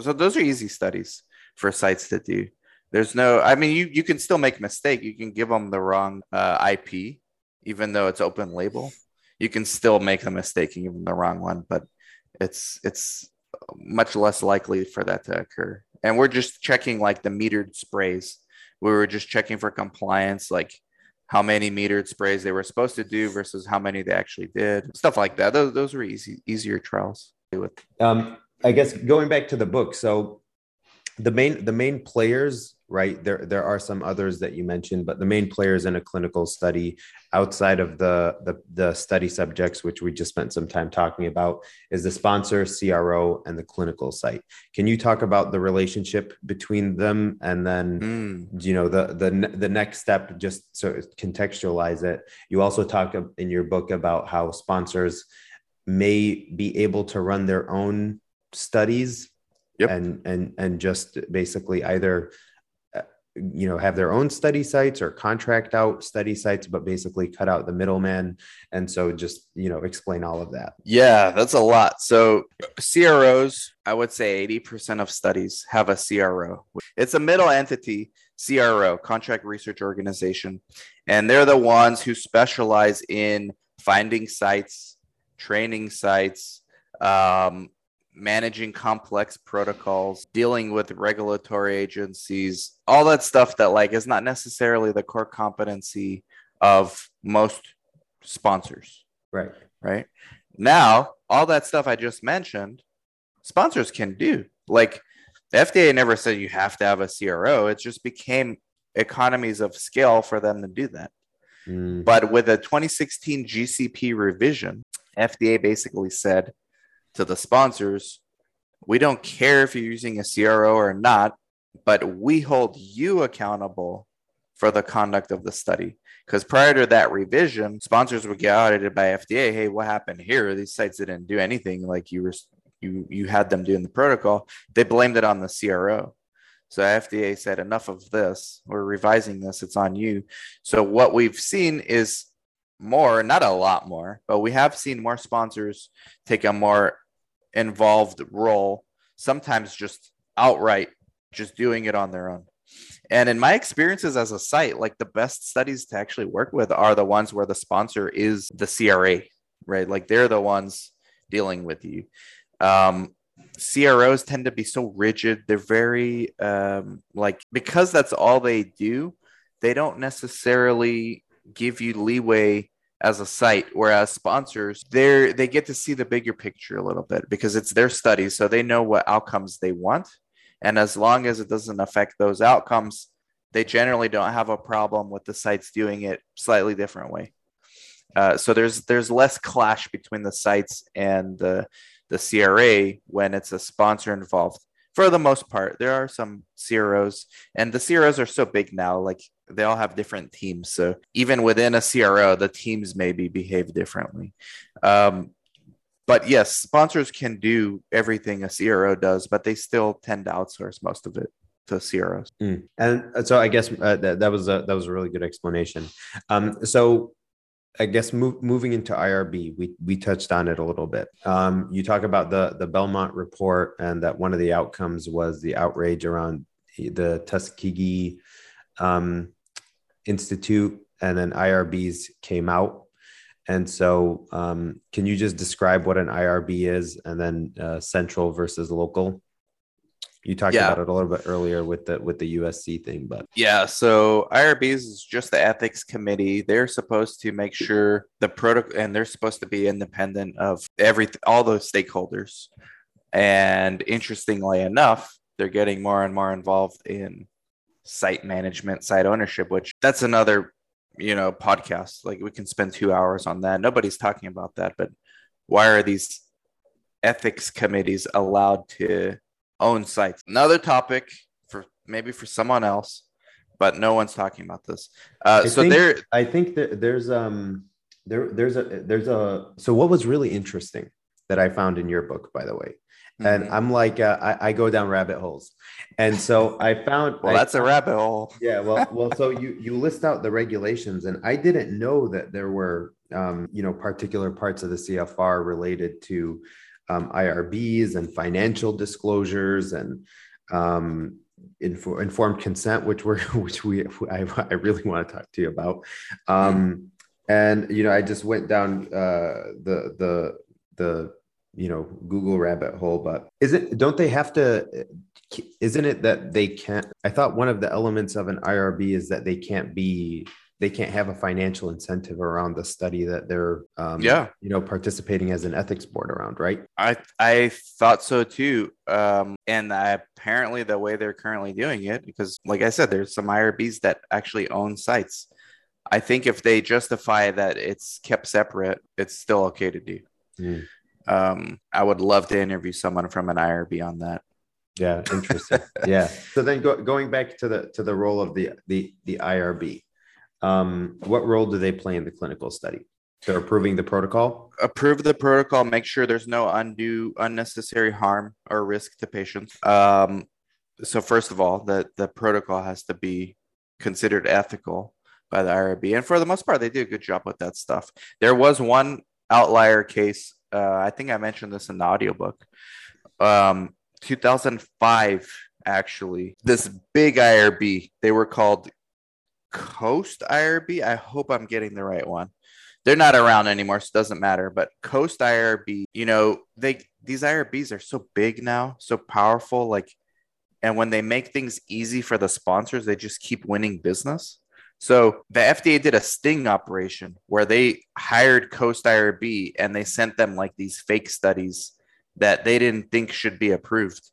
so those are easy studies for sites to do. There's no, I mean, you, you can still make a mistake. You can give them the wrong uh, IP, even though it's open label. You can still make a mistake and give them the wrong one, but it's it's much less likely for that to occur. And we're just checking like the metered sprays. We were just checking for compliance, like how many metered sprays they were supposed to do versus how many they actually did, stuff like that. Those, those were easy, easier trials. Um, I guess going back to the book, so the main the main players right there there are some others that you mentioned but the main players in a clinical study outside of the, the the study subjects which we just spent some time talking about is the sponsor cro and the clinical site can you talk about the relationship between them and then mm. you know the the the next step just so contextualize it you also talk in your book about how sponsors may be able to run their own studies yep. and and and just basically either you know have their own study sites or contract out study sites but basically cut out the middleman. And so just you know explain all of that. Yeah that's a lot. So cros i would say 80% of studies have a cro it's a middle entity cro contract research organization. And they're the ones who specialize in finding sites training sites um, managing complex protocols, dealing with regulatory agencies, all that stuff that like is not necessarily the core competency of most sponsors. Right. Right. Now, all that stuff I just mentioned, sponsors can do. Like the FDA never said you have to have a CRO. It just became economies of scale for them to do that. Mm. But with a 2016 GCP revision, FDA basically said to the sponsors, we don't care if you're using a CRO or not, but we hold you accountable for the conduct of the study. Because prior to that revision, sponsors would get audited by FDA. Hey, what happened here? These sites didn't do anything like you were you you had them doing the protocol. They blamed it on the CRO. So FDA said enough of this. We're revising this. It's on you. So what we've seen is more, not a lot more, but we have seen more sponsors take a more involved role, sometimes just outright just doing it on their own. And in my experiences as a site, like the best studies to actually work with are the ones where the sponsor is the CRA, right? Like they're the ones dealing with you. Um, CROs tend to be so rigid. They're very um, like because that's all they do. They don't necessarily give you leeway as a site whereas sponsors they they get to see the bigger picture a little bit because it's their study so they know what outcomes they want. And as long as it doesn't affect those outcomes they generally don't have a problem with the sites doing it slightly different way. Uh, so there's there's less clash between the sites and the the CRA when it's a sponsor involved for the most part. There are some CROs, and the CROs are so big now, like they all have different teams. So even within a CRO, the teams maybe behave differently. Um, but yes, sponsors can do everything a CRO does, but they still tend to outsource most of it to CROs. Mm. And so I guess uh, that, that was a that was a really good explanation. Um, so I guess move, moving into IRB, we we touched on it a little bit. Um, you talk about the the Belmont report and that one of the outcomes was the outrage around the Tuskegee um, Institute, and then IRBs came out. And so, um, can you just describe what an IRB is, and then uh, central versus local? You talked yeah. about it a little bit earlier with the with the USC thing, but yeah. So IRBs is just the ethics committee. They're supposed to make sure the protocol, and they're supposed to be independent of every all those stakeholders. And interestingly enough, they're getting more and more involved in site management, site ownership, which that's another you know podcast. Like we can spend two hours on that. Nobody's talking about that, but why are these ethics committees allowed to own sites. Another topic for maybe for someone else, but no one's talking about this. Uh, so think, there, I think that there's um there there's a there's a so what was really interesting that I found in your book, by the way. And mm-hmm. I'm like, uh, I, I go down rabbit holes, and so I found. well, I, that's a rabbit hole. yeah, well, well, so you you list out the regulations, and I didn't know that there were, um, you know, particular parts of the CFR related to um, IRBs and financial disclosures and um, infor- informed consent, which we're which we I, I really want to talk to you about. Um, and you know, I just went down uh, the the the you know Google rabbit hole, but isn't don't they have to? Isn't it that they can't? I thought one of the elements of an IRB is that they can't be they can't have a financial incentive around the study that they're um, Yeah. you know participating as an ethics board around right I I thought so too. Um, and I, apparently the way they're currently doing it, because like I said, there's some IRBs that actually own sites. I think if they justify that it's kept separate, it's still okay to do. Hmm. Um, I would love to interview someone from an IRB on that. yeah interesting yeah so then go, going back to the to the role of the the the irb um what role do they play in the clinical study? They're approving the protocol? Approve the protocol make sure there's no undue unnecessary harm or risk to patients. Um, so first of all the, the protocol has to be considered ethical by the irb and for the most part they do a good job with that stuff. There was one outlier case uh, i think i mentioned this in the audiobook um, 2005 actually this big irb they were called coast irb i hope i'm getting the right one they're not around anymore, so it doesn't matter. But Coast IRB, you know, they these IRBs are so big now, so powerful. Like, and when they make things easy for the sponsors, they just keep winning business. So the FDA did a sting operation where they hired Coast IRB and they sent them like these fake studies that they didn't think should be approved.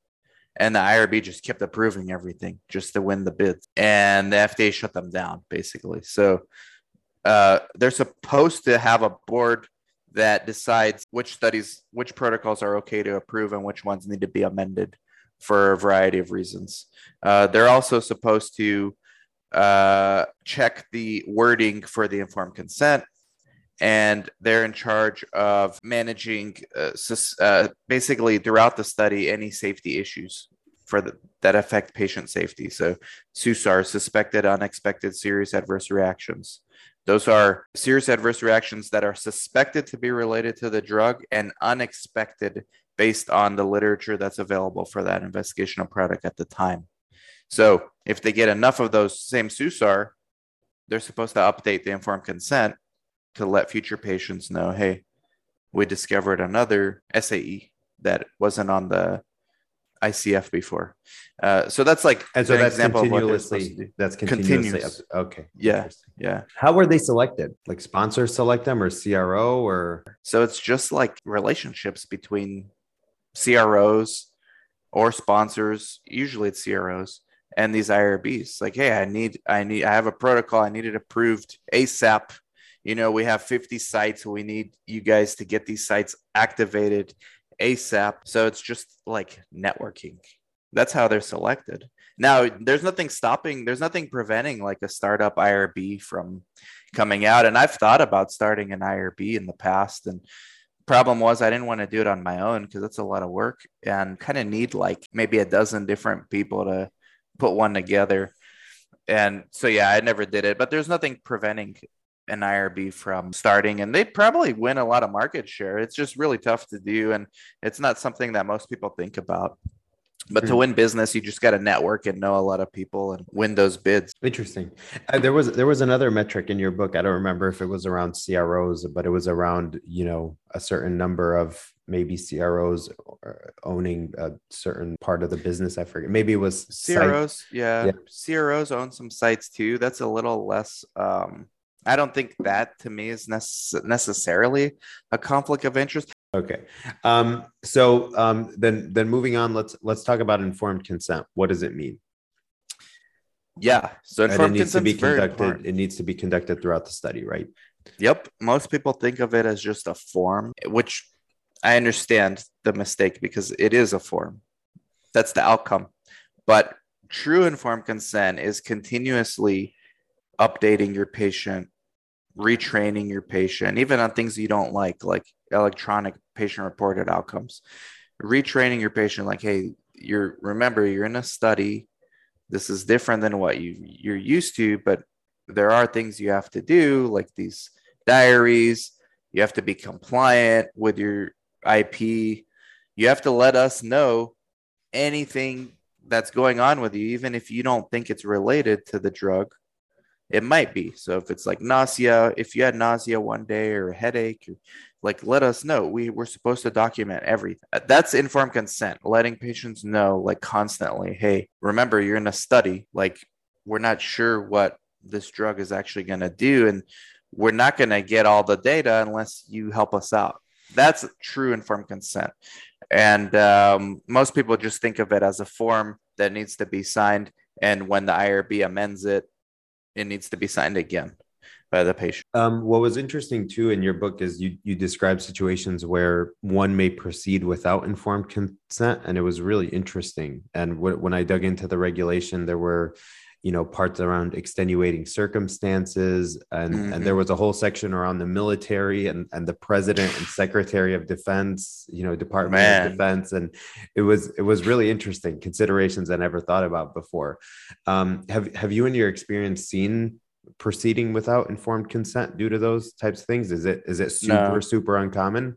And the IRB just kept approving everything just to win the bids. And the FDA shut them down basically. So uh, they're supposed to have a board that decides which studies, which protocols are okay to approve and which ones need to be amended for a variety of reasons. Uh, they're also supposed to uh, check the wording for the informed consent. And they're in charge of managing uh, uh, basically throughout the study any safety issues for the, that affect patient safety. So, SUSAR, suspected unexpected serious adverse reactions. Those are serious adverse reactions that are suspected to be related to the drug and unexpected based on the literature that's available for that investigational product at the time. So, if they get enough of those same SUSAR, they're supposed to update the informed consent to let future patients know hey, we discovered another SAE that wasn't on the ICF before. Uh, so that's like and so that's example of what to continuously that's continuously Continues. up- okay Yeah. Yeah. how were they selected like sponsors select them or cro or So it's just like relationships between CROs or sponsors. Usually it's CROs and these IRBs. Like, hey, I need, I need, I have a protocol. I need it approved ASAP. You know, we have 50 sites. We need you guys to get these sites activated ASAP. So it's just like networking. That's how they're selected. Now, there's nothing stopping, there's nothing preventing like a startup IRB from coming out. And I've thought about starting an IRB in the past. And problem was I didn't want to do it on my own because that's a lot of work and kind of need like maybe a dozen different people to put one together. And so yeah, I never did it, but there's nothing preventing an IRB from starting and they'd probably win a lot of market share. It's just really tough to do and it's not something that most people think about. But to Hmm. win business, you just got to network and know a lot of people and win those bids. Interesting. Uh, there was there was another metric in your book. I don't remember if it was around CROs, but it was around you know a certain number of maybe CROs owning a certain part of the business. I forget. Maybe it was CROs, yeah. Yeah. CROs own some sites too. That's a little less. Um, I don't think that to me is necess- necessarily a conflict of interest. Okay. Um, so um, then then moving on. Let's let's talk about informed consent. What does it mean? Yeah. So it needs to be conducted. It needs to be conducted throughout the study, right? Yep. Most people think of it as just a form, which I understand the mistake because it is a form. That's the outcome. But true informed consent is continuously updating your patient, retraining your patient, even on things you don't like, like electronic patient reported outcomes. Retraining your patient, like, hey, you're remember you're in a study. This is different than what you you're used to, but there are things you have to do, like these diaries. You have to be compliant with your IP. You have to let us know anything that's going on with you, even if you don't think it's related to the drug, it might be. So if it's like nausea, if you had nausea one day or a headache, like let us know. We we're supposed to document everything. That's informed consent, letting patients know like constantly, hey, remember you're in a study. Like we're not sure what this drug is actually going to do, and we're not going to get all the data unless you help us out. That's true informed consent. And um, most people just think of it as a form that needs to be signed. And when the IRB amends it, it needs to be signed again by the patient. Um, what was interesting too in your book is you you describe situations where one may proceed without informed consent, and it was really interesting. And w- when I dug into the regulation, there were you know parts around extenuating circumstances and mm-hmm. and there was a whole section around the military and and the president and secretary of defense you know department Man. of defense and it was it was really interesting considerations i never thought about before um, have have you in your experience seen proceeding without informed consent due to those types of things is it is it super no. super uncommon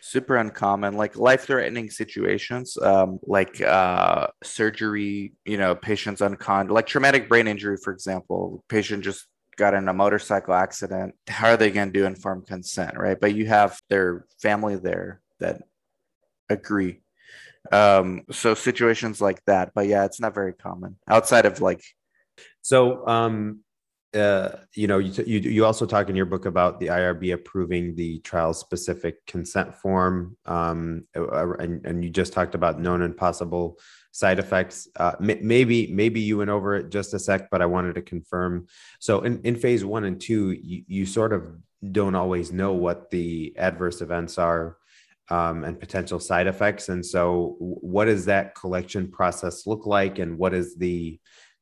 super uncommon like life-threatening situations um, like uh, surgery you know patients uncon like traumatic brain injury for example. Patient just got in a motorcycle accident. How are they going to do informed consent right? But you have their family there that agree. Um, so situations like that but yeah it's not very common outside of like so um uh, you know, you, you you also talk in your book about the IRB approving the trial specific consent form, um, and and you just talked about known and possible side effects. Uh, maybe maybe you went over it just a sec, but I wanted to confirm. So in in phase one and two, you, you sort of don't always know what the adverse events are um, and potential side effects, and so what does that collection process look like, and what is the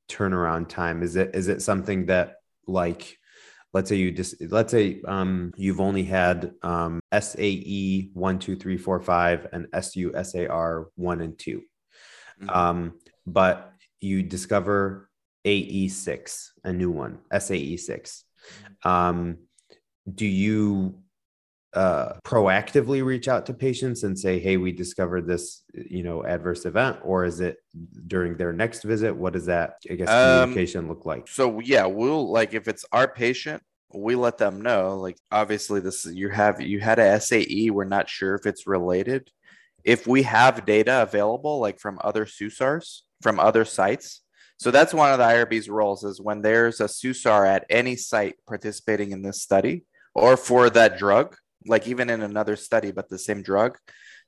turnaround time? Is it is it something that like let's say you just let's say um, you've only had um, SAE one two three four five and SUSAR one and 2 mm-hmm. um, but you discover AE six, a new one, SAE six. Um, do you uh, proactively reach out to patients and say, "Hey, we discovered this, you know, adverse event," or is it during their next visit? What does that, I guess, um, communication um, look like? So yeah, we'll like if it's our patient, we let them know. Like obviously, this you have you had a SAE. We're not sure if it's related. If we have data available, like from other SUSARs from other sites, so that's one of the IRB's roles is when there's a SUSAR at any site participating in this study or for that drug like even in another study, but the same drug,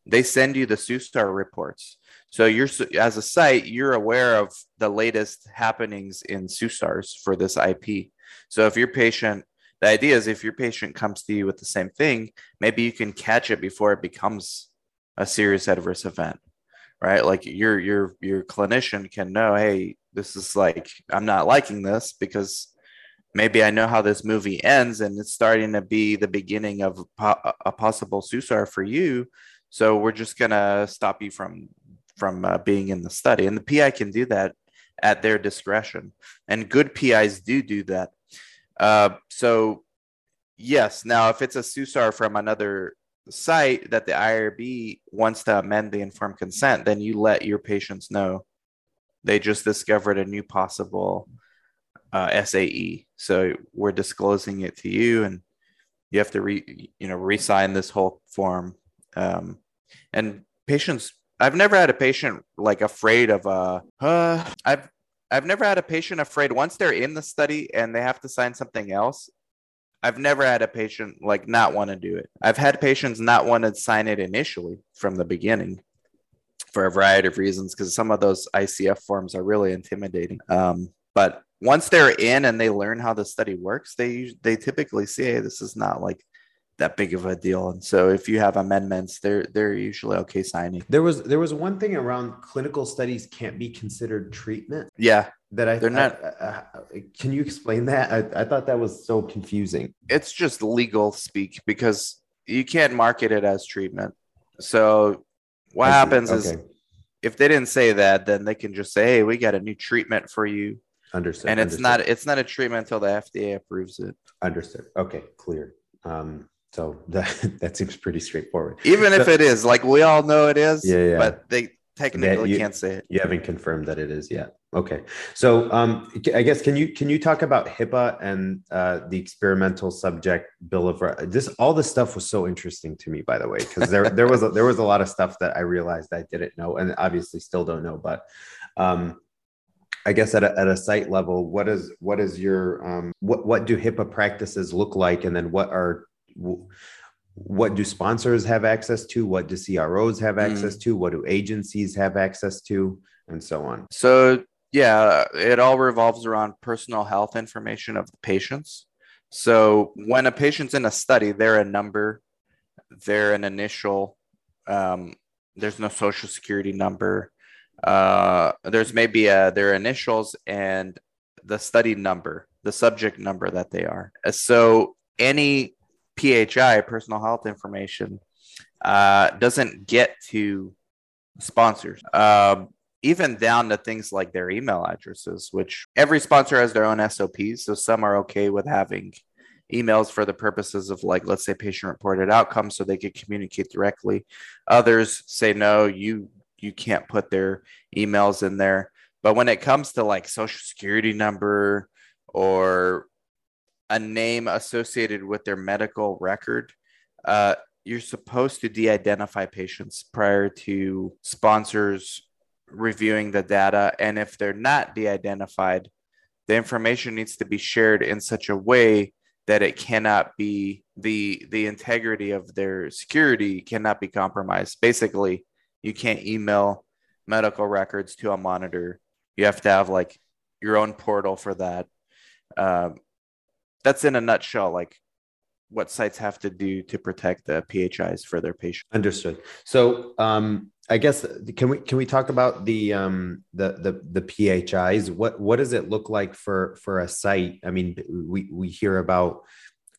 they send you the SUSAR reports. So you're as a site, you're aware of the latest happenings in SUSARs for this IP. So if your patient, the idea is if your patient comes to you with the same thing, maybe you can catch it before it becomes a serious adverse event, right? Like your your your clinician can know, hey, this is like I'm not liking this because maybe I know how this movie ends and it's starting to be the beginning of a possible SUSAR for you. So we're just going to stop you from from uh, being in the study. And the PI can do that at their discretion. And good PIs do do that. Uh, so yes, now if it's a SUSAR from another site that the IRB wants to amend the informed consent, then you let your patients know they just discovered a new possible uh, SAE. So we're disclosing it to you, and you have to re you know re-sign this whole form. Um, and patients, I've never had a patient like afraid of a. Uh, uh, I've I've never had a patient afraid once they're in the study and they have to sign something else. I've never had a patient like not want to do it. I've had patients not want to sign it initially from the beginning for a variety of reasons because some of those ICF forms are really intimidating. Um, but once they're in and they learn how the study works, they they typically say hey, this is not like that big of a deal. And so if you have amendments, they're they're usually okay signing. There was there was one thing around clinical studies can't be considered treatment. Yeah. That I they're not. I, I, can you explain that? I, I thought that was so confusing. It's just legal speak because you can't market it as treatment. So what happens okay. is if they didn't say that, then they can just say, "Hey, we got a new treatment for you." Understood. And it's understood. not it's not a treatment until the FDA approves it. Understood. Okay, clear. Um, so that that seems pretty straightforward. Even so, if it is, like we all know it is, yeah, yeah. but they technically you- can't say it. You haven't confirmed that it is yet. Okay. So um, I guess can you can you talk about HIPAA and uh, the experimental subject bill of Ri- this? All this stuff was so interesting to me, by the way, because there there was a, there was a lot of stuff that I realized I didn't know, and obviously still don't know. But um, I guess at a, at a site level, what is what is your um, what what do HIPAA practices look like, and then what are what do sponsors have access to? What do CROs have access to? What do agencies have access to? And so on. So yeah, it all revolves around personal health information of the patients. So when a patient's in a study, they're a number, they're an initial. Um, there's no social security number. Uh, there's maybe a, their initials and the study number, the subject number that they are. Uh, So any PHI, personal health information, uh, doesn't get to sponsors. Um, even down to things like their email addresses, which every sponsor has their own SOPs. So some are okay with having emails for the purposes of like, let's say patient reported outcomes so they could communicate directly. Others say, no, you, you can't put their emails in there. But when it comes to like social security number or a name associated with their medical record, uh, you're supposed to de-identify patients prior to sponsors reviewing the data. And if they're not de-identified, the information needs to be shared in such a way that it cannot be the the integrity of their security cannot be compromised. Basically, you can't email medical records to a monitor. You have to have like your own portal for that. Um, that's in a nutshell, like what sites have to do to protect the PHIs for their patients. Understood. So um, I guess can we can we talk about the um, the the the PHIs? What what does it look like for for a site? I mean, we we hear about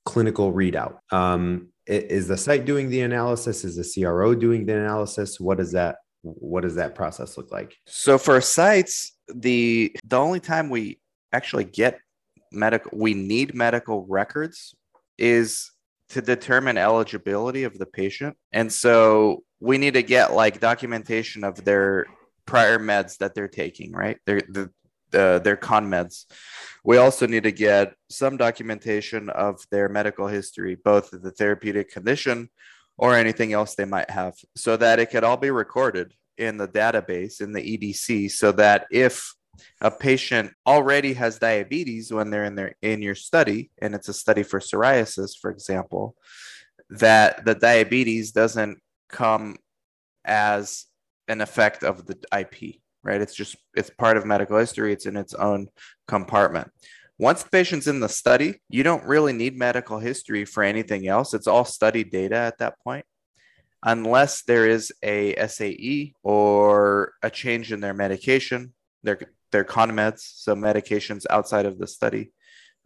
clinical readout. Um, is the site doing the analysis? Is the CRO doing the analysis? What does that what does that process look like? So for sites, the the only time we actually get medical we need medical records is to determine eligibility of the patient. And so we need to get like documentation of their prior meds that they're taking, right? Their the uh, their con meds. We also need to get some documentation of their medical history, both the therapeutic condition or anything else they might have, so that it could all be recorded in the database in the EDC, so that if a patient already has diabetes when they're in their in your study, and it's a study for psoriasis, for example, that the diabetes doesn't come as an effect of the IP, right? It's just it's part of medical history. It's in its own compartment. Once the patient's in the study, you don't really need medical history for anything else. It's all study data at that point, unless there is a SAE or a change in their medication, their their conmeds, so medications outside of the study.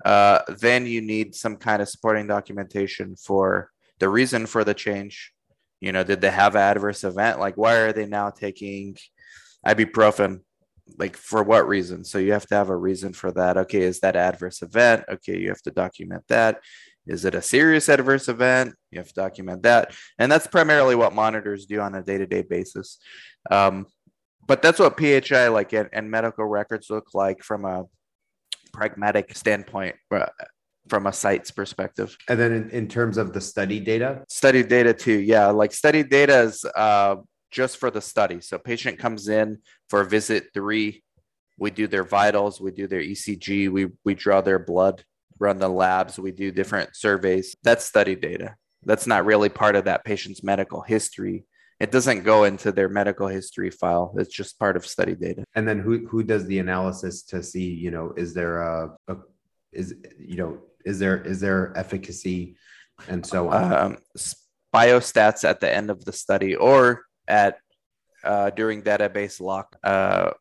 Uh, then you need some kind of supporting documentation for the reason for the change. You know, did they have an adverse event? Like, why are they now taking ibuprofen? Like, for what reason? So you have to have a reason for that. Okay, is that adverse event? Okay, you have to document that. Is it a serious adverse event? You have to document that. And that's primarily what monitors do on a day to day basis. Um, but that's what PHI like and, and medical records look like from a pragmatic standpoint, uh, from a site's perspective. And then in, in terms of the study data, Study data too, yeah. Like study data is uh, just for the study. So patient comes in for visit three, we do their vitals, we do their ECG, we we draw their blood, run the labs, we do different surveys. That's study data. That's not really part of that patient's medical history. It doesn't go into their medical history file. It's just part of study data. and then who who does the analysis to see you know is there a, a is you know is there is there efficacy and so on um, biostats at the end of the study or at uh, during database lock uh,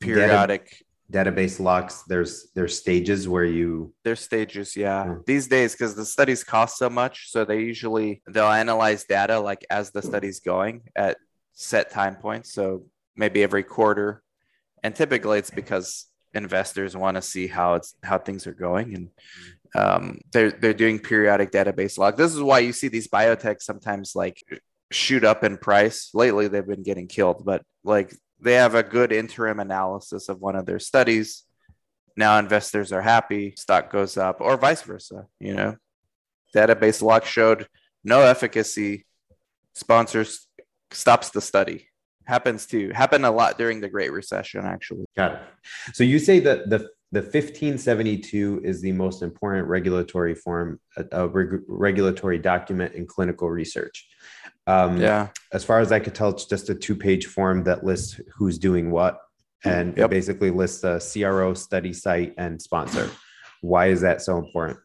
periodic. database locks there's there's stages where you there's stages yeah. Hmm. these days because the studies cost so much so they usually they'll analyze data like as the study's going at set time points so maybe every quarter. And typically it's because investors want to see how it's how things are going and um, they're they're doing periodic database log this is why you see these biotechs sometimes like shoot up in price. Lately, they've been getting killed, but like they have a good interim analysis of one of their studies. Now investors are happy, stock goes up, or vice versa. You know, database lock showed no efficacy. Sponsors stops the study. Happens to happen a lot during the Great Recession, actually. Got it. So you say that the the 1572 is the most important regulatory form, a, a reg- regulatory document in clinical research. Um, Yeah. As far as I could tell, it's just a two page form that lists who's doing what and Yep. basically lists a CRO, study site, and sponsor. Why is that so important?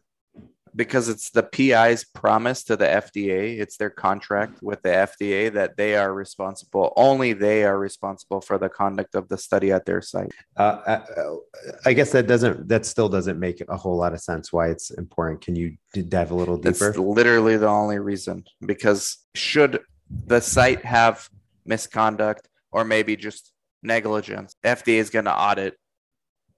Because it's the PI's promise to the FDA. It's their contract with the FDA that they are responsible. Only they are responsible for the conduct of the study at their site. Uh, I, I guess that doesn't, that still doesn't make a whole lot of sense why it's important. Can you dive a little deeper? That's literally the only reason. Because should the site have misconduct or maybe just negligence, FDA is going to audit.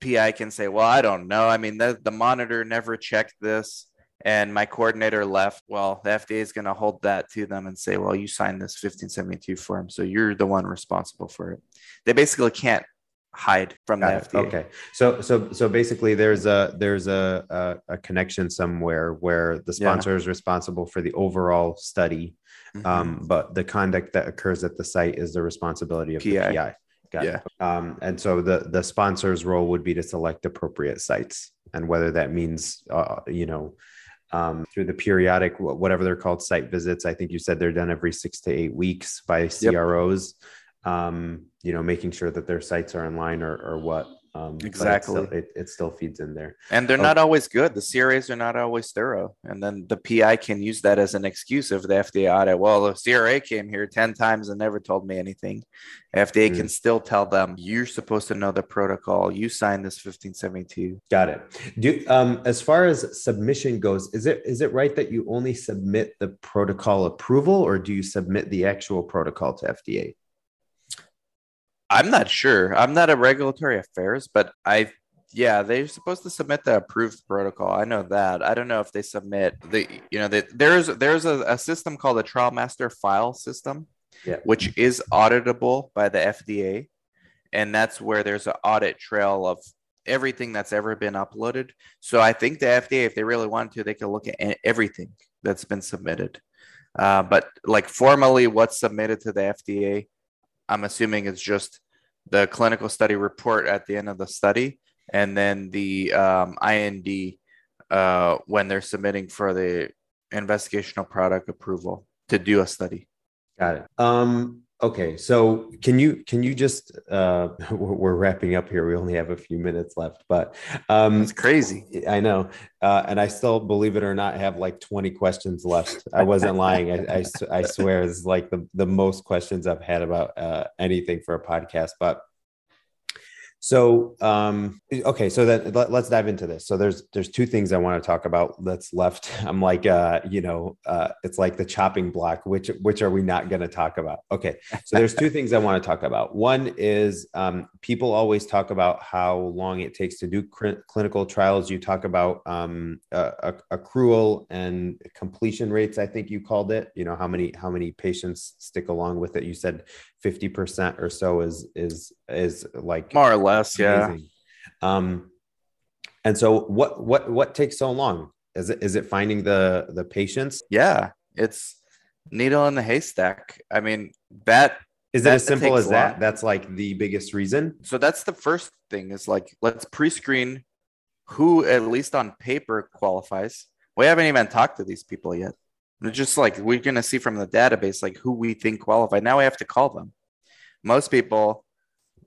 PI can say, "Well, I don't know. I mean, the, the monitor never checked this." And my coordinator left, well, the FDA is going to hold that to them and say, well, you signed this 1572 form, so you're the one responsible for it. They basically can't hide from Got the it. FDA. Okay. So so so basically there's a there's a a, a connection somewhere where the Yeah. sponsor is responsible for the overall study, Mhm. um, but the conduct that occurs at the site is the responsibility of the PI. PI. Got Yeah. it. Um, and so the the sponsor's role would be to select appropriate sites, and whether that means uh, you know um, through the periodic whatever they're called site visits. I think you said they're done every six to eight weeks by CROs. Um, you know, making sure that their sites are in line or, or what. Um, but it Exactly. still- It, it still feeds in there. And they're Oh. not always good. The CRAs are not always thorough. And then the PI can use that as an excuse of the FDA audit. Well, the CRA came here 10 times and never told me anything. FDA Mm. can still tell them, you're supposed to know the protocol. You signed this 1572. Got it. Do um, as far as submission goes, is it is it right that you only submit the protocol approval, or do you submit the actual protocol to FDA? I'm not sure. I'm not a regulatory affairs, but I, yeah, they're supposed to submit the approved protocol. I know that. I don't know if they submit the, you know, that there's there's a, a system called the Trial Master File System, Yeah. which is auditable by the FDA, and that's where there's an audit trail of everything that's ever been uploaded. So I think the FDA, if they really wanted to, they could look at everything that's been submitted. Uh, but like formally, what's submitted to the FDA, I'm assuming it's just the clinical study report at the end of the study, and then the um, IND uh, when they're submitting for the investigational product approval to do a study. Got it. Um, okay, so can you can you just uh, we're wrapping up here. We only have a few minutes left, but um, It's crazy. I know, uh, and I still, believe it or not, have like 20 questions left. I wasn't lying. I I swear, this is like the, the most questions I've had about uh, anything for a podcast. But so, um, okay, so then let, us dive into this. So there's there's two things I want to talk about that's left. I'm like, uh, you know, uh, it's like the chopping block. Which which are we not going to talk about? Okay, so there's two things I want to talk about. One is um, people always talk about how long it takes to do cl- clinical trials. You talk about um, uh, accrual and completion rates. I think you called it. You know how many how many patients stick along with it. You said fifty percent or so is is is like More or less, yeah. Um, and so what what what takes so long? Is it is it finding the the patients? Yeah, it's needle in the haystack. I mean, that Is it as simple as that? That's like the biggest reason. so that's the first thing is like let's pre-screen who at least on paper qualifies. We haven't even talked to these people yet. They're just like we're gonna see from the database like who we think qualified. Now we have to call them. Most people,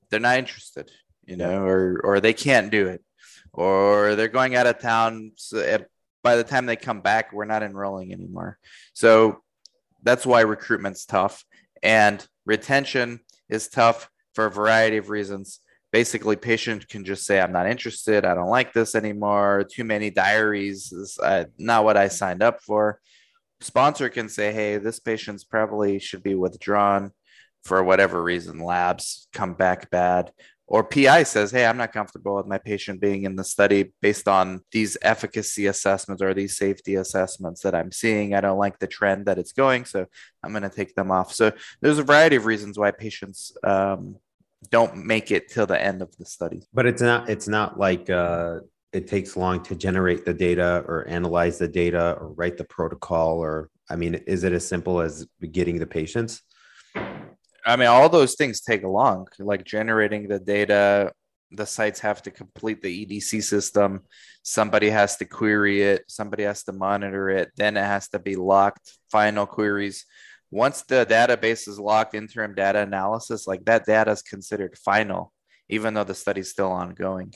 they're not interested, you know, or or they can't do it, or they're going out of town. So by the time they come back, we're not enrolling anymore. So that's why recruitment's tough, and retention is tough for a variety of reasons. Basically, patient can just say, "I'm not interested. I don't like this anymore. Too many diaries. This is uh, not what I signed up for." Sponsor can say, "Hey, this patient's probably should be withdrawn." For whatever reason labs come back bad or PI says, Hey, I'm not comfortable with my patient being in the study based on these efficacy assessments or these safety assessments that I'm seeing. I don't like the trend that it's going. So I'm going to take them off. So there's a variety of reasons why patients um, don't make it till the end of the study. But it's not, it's not like, uh, it takes long to generate the data or analyze the data or write the protocol or i mean is it as simple as getting the patients I mean, all those things take long, like generating the data. The sites have to complete the EDC system. Somebody has to query it. Somebody has to monitor it. Then it has to be locked. Final queries. Once the database is locked, interim data analysis, like that data is considered final, even though the study is still ongoing.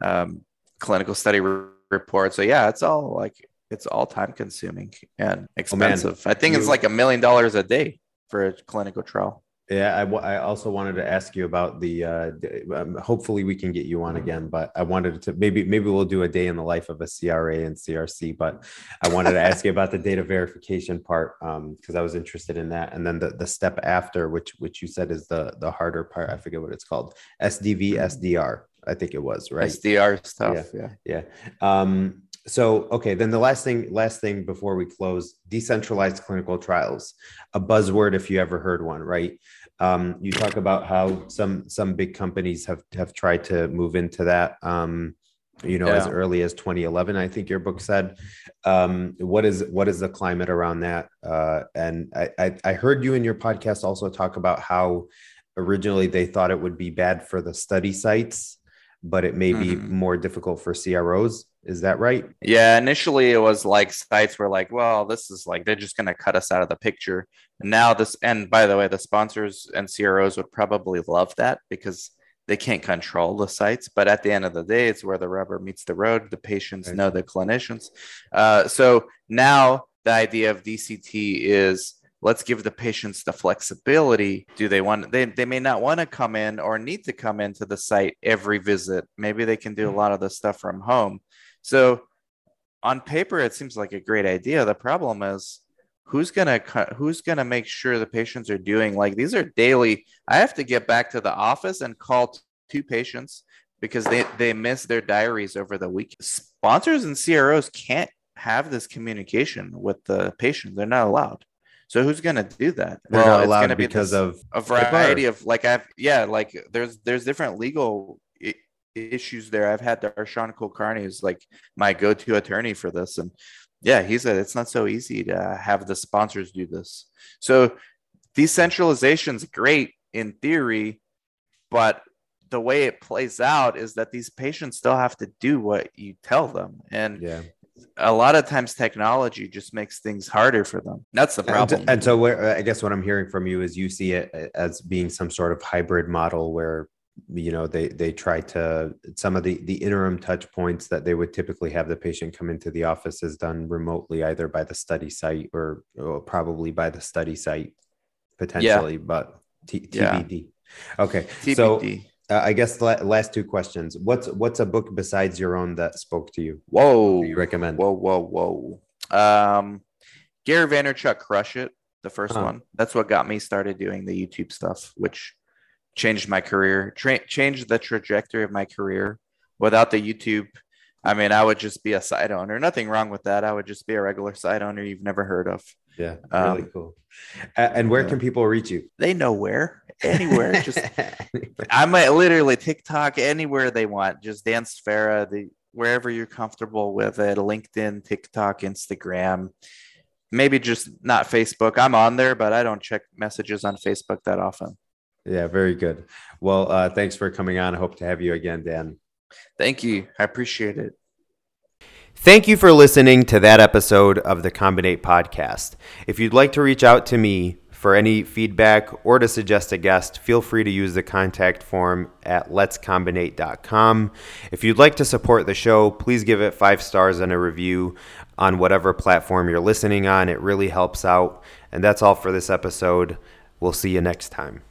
Um, clinical study re- report. So yeah, it's all like it's all time consuming and expensive. Oh, I think you, it's like a million dollars a day for a clinical trial. Yeah, I, I also wanted to ask you about the. Uh, um, hopefully, we can get you on again, but I wanted to maybe maybe we'll do a day in the life of a CRA and CRC. But I wanted to ask you about the data verification part because um, I was interested in that, and then the, the step after, which which you said is the the harder part. I forget what it's called. SDV SDR. I think it was right. SDR stuff. Yeah, yeah. yeah. Um, so okay then the last thing last thing before we close decentralized clinical trials a buzzword if you ever heard one right um, you talk about how some some big companies have have tried to move into that um, you know yeah. as early as 2011 i think your book said um, what is what is the climate around that uh, and I, I i heard you in your podcast also talk about how originally they thought it would be bad for the study sites but it may be mm-hmm. more difficult for cros is that right? Yeah, initially it was like sites were like, well, this is like they're just going to cut us out of the picture. And now this, and by the way, the sponsors and CROs would probably love that because they can't control the sites. But at the end of the day, it's where the rubber meets the road. The patients know the clinicians. Uh, so now the idea of DCT is let's give the patients the flexibility do they want they, they may not want to come in or need to come into the site every visit maybe they can do a lot of the stuff from home so on paper, it seems like a great idea. The problem is who's gonna who's gonna make sure the patients are doing like these are daily. I have to get back to the office and call two patients because they they miss their diaries over the week. Sponsors and CROs can't have this communication with the patient. They're not allowed. So who's going to do that? They're well, it's going to be because of a variety of like I've yeah like there's there's different legal issues there. I've had Darshan Kulkarni is like my go-to attorney for this, and yeah, he said it's not so easy to have the sponsors do this. So decentralization is great in theory, but the way it plays out is that these patients still have to do what you tell them, and yeah. A lot of times, technology just makes things harder for them. That's the problem. And, and so, where, I guess what I'm hearing from you is you see it as being some sort of hybrid model where you know they they try to some of the the interim touch points that they would typically have the patient come into the office is done remotely either by the study site or, or probably by the study site potentially yeah. but T- tbd yeah. okay TBD. so uh, i guess the last two questions what's what's a book besides your own that spoke to you whoa you recommend whoa whoa whoa um gary vaynerchuk crush it the first huh. one that's what got me started doing the youtube stuff which changed my career, tra- changed the trajectory of my career. Without the YouTube, I mean, I would just be a side owner. Nothing wrong with that. I would just be a regular side owner you've never heard of. Yeah, really um, cool. And where can people reach you? They know where, anywhere. Just I'm literally TikTok, anywhere they want. Just Dan Sfera, the wherever you're comfortable with it. LinkedIn, TikTok, Instagram. Maybe just not Facebook. I'm on there, but I don't check messages on Facebook that often. Yeah, very good. Well, uh, thanks for coming on. I hope to have you again, Dan. Thank you. I appreciate it. Thank you for listening to that episode of the Combinate podcast. If you'd like to reach out to me for any feedback or to suggest a guest, feel free to use the contact form at letscombinate.com. If you'd like to support the show, please give it five stars and a review on whatever platform you're listening on. It really helps out. And that's all for this episode. We'll see you next time.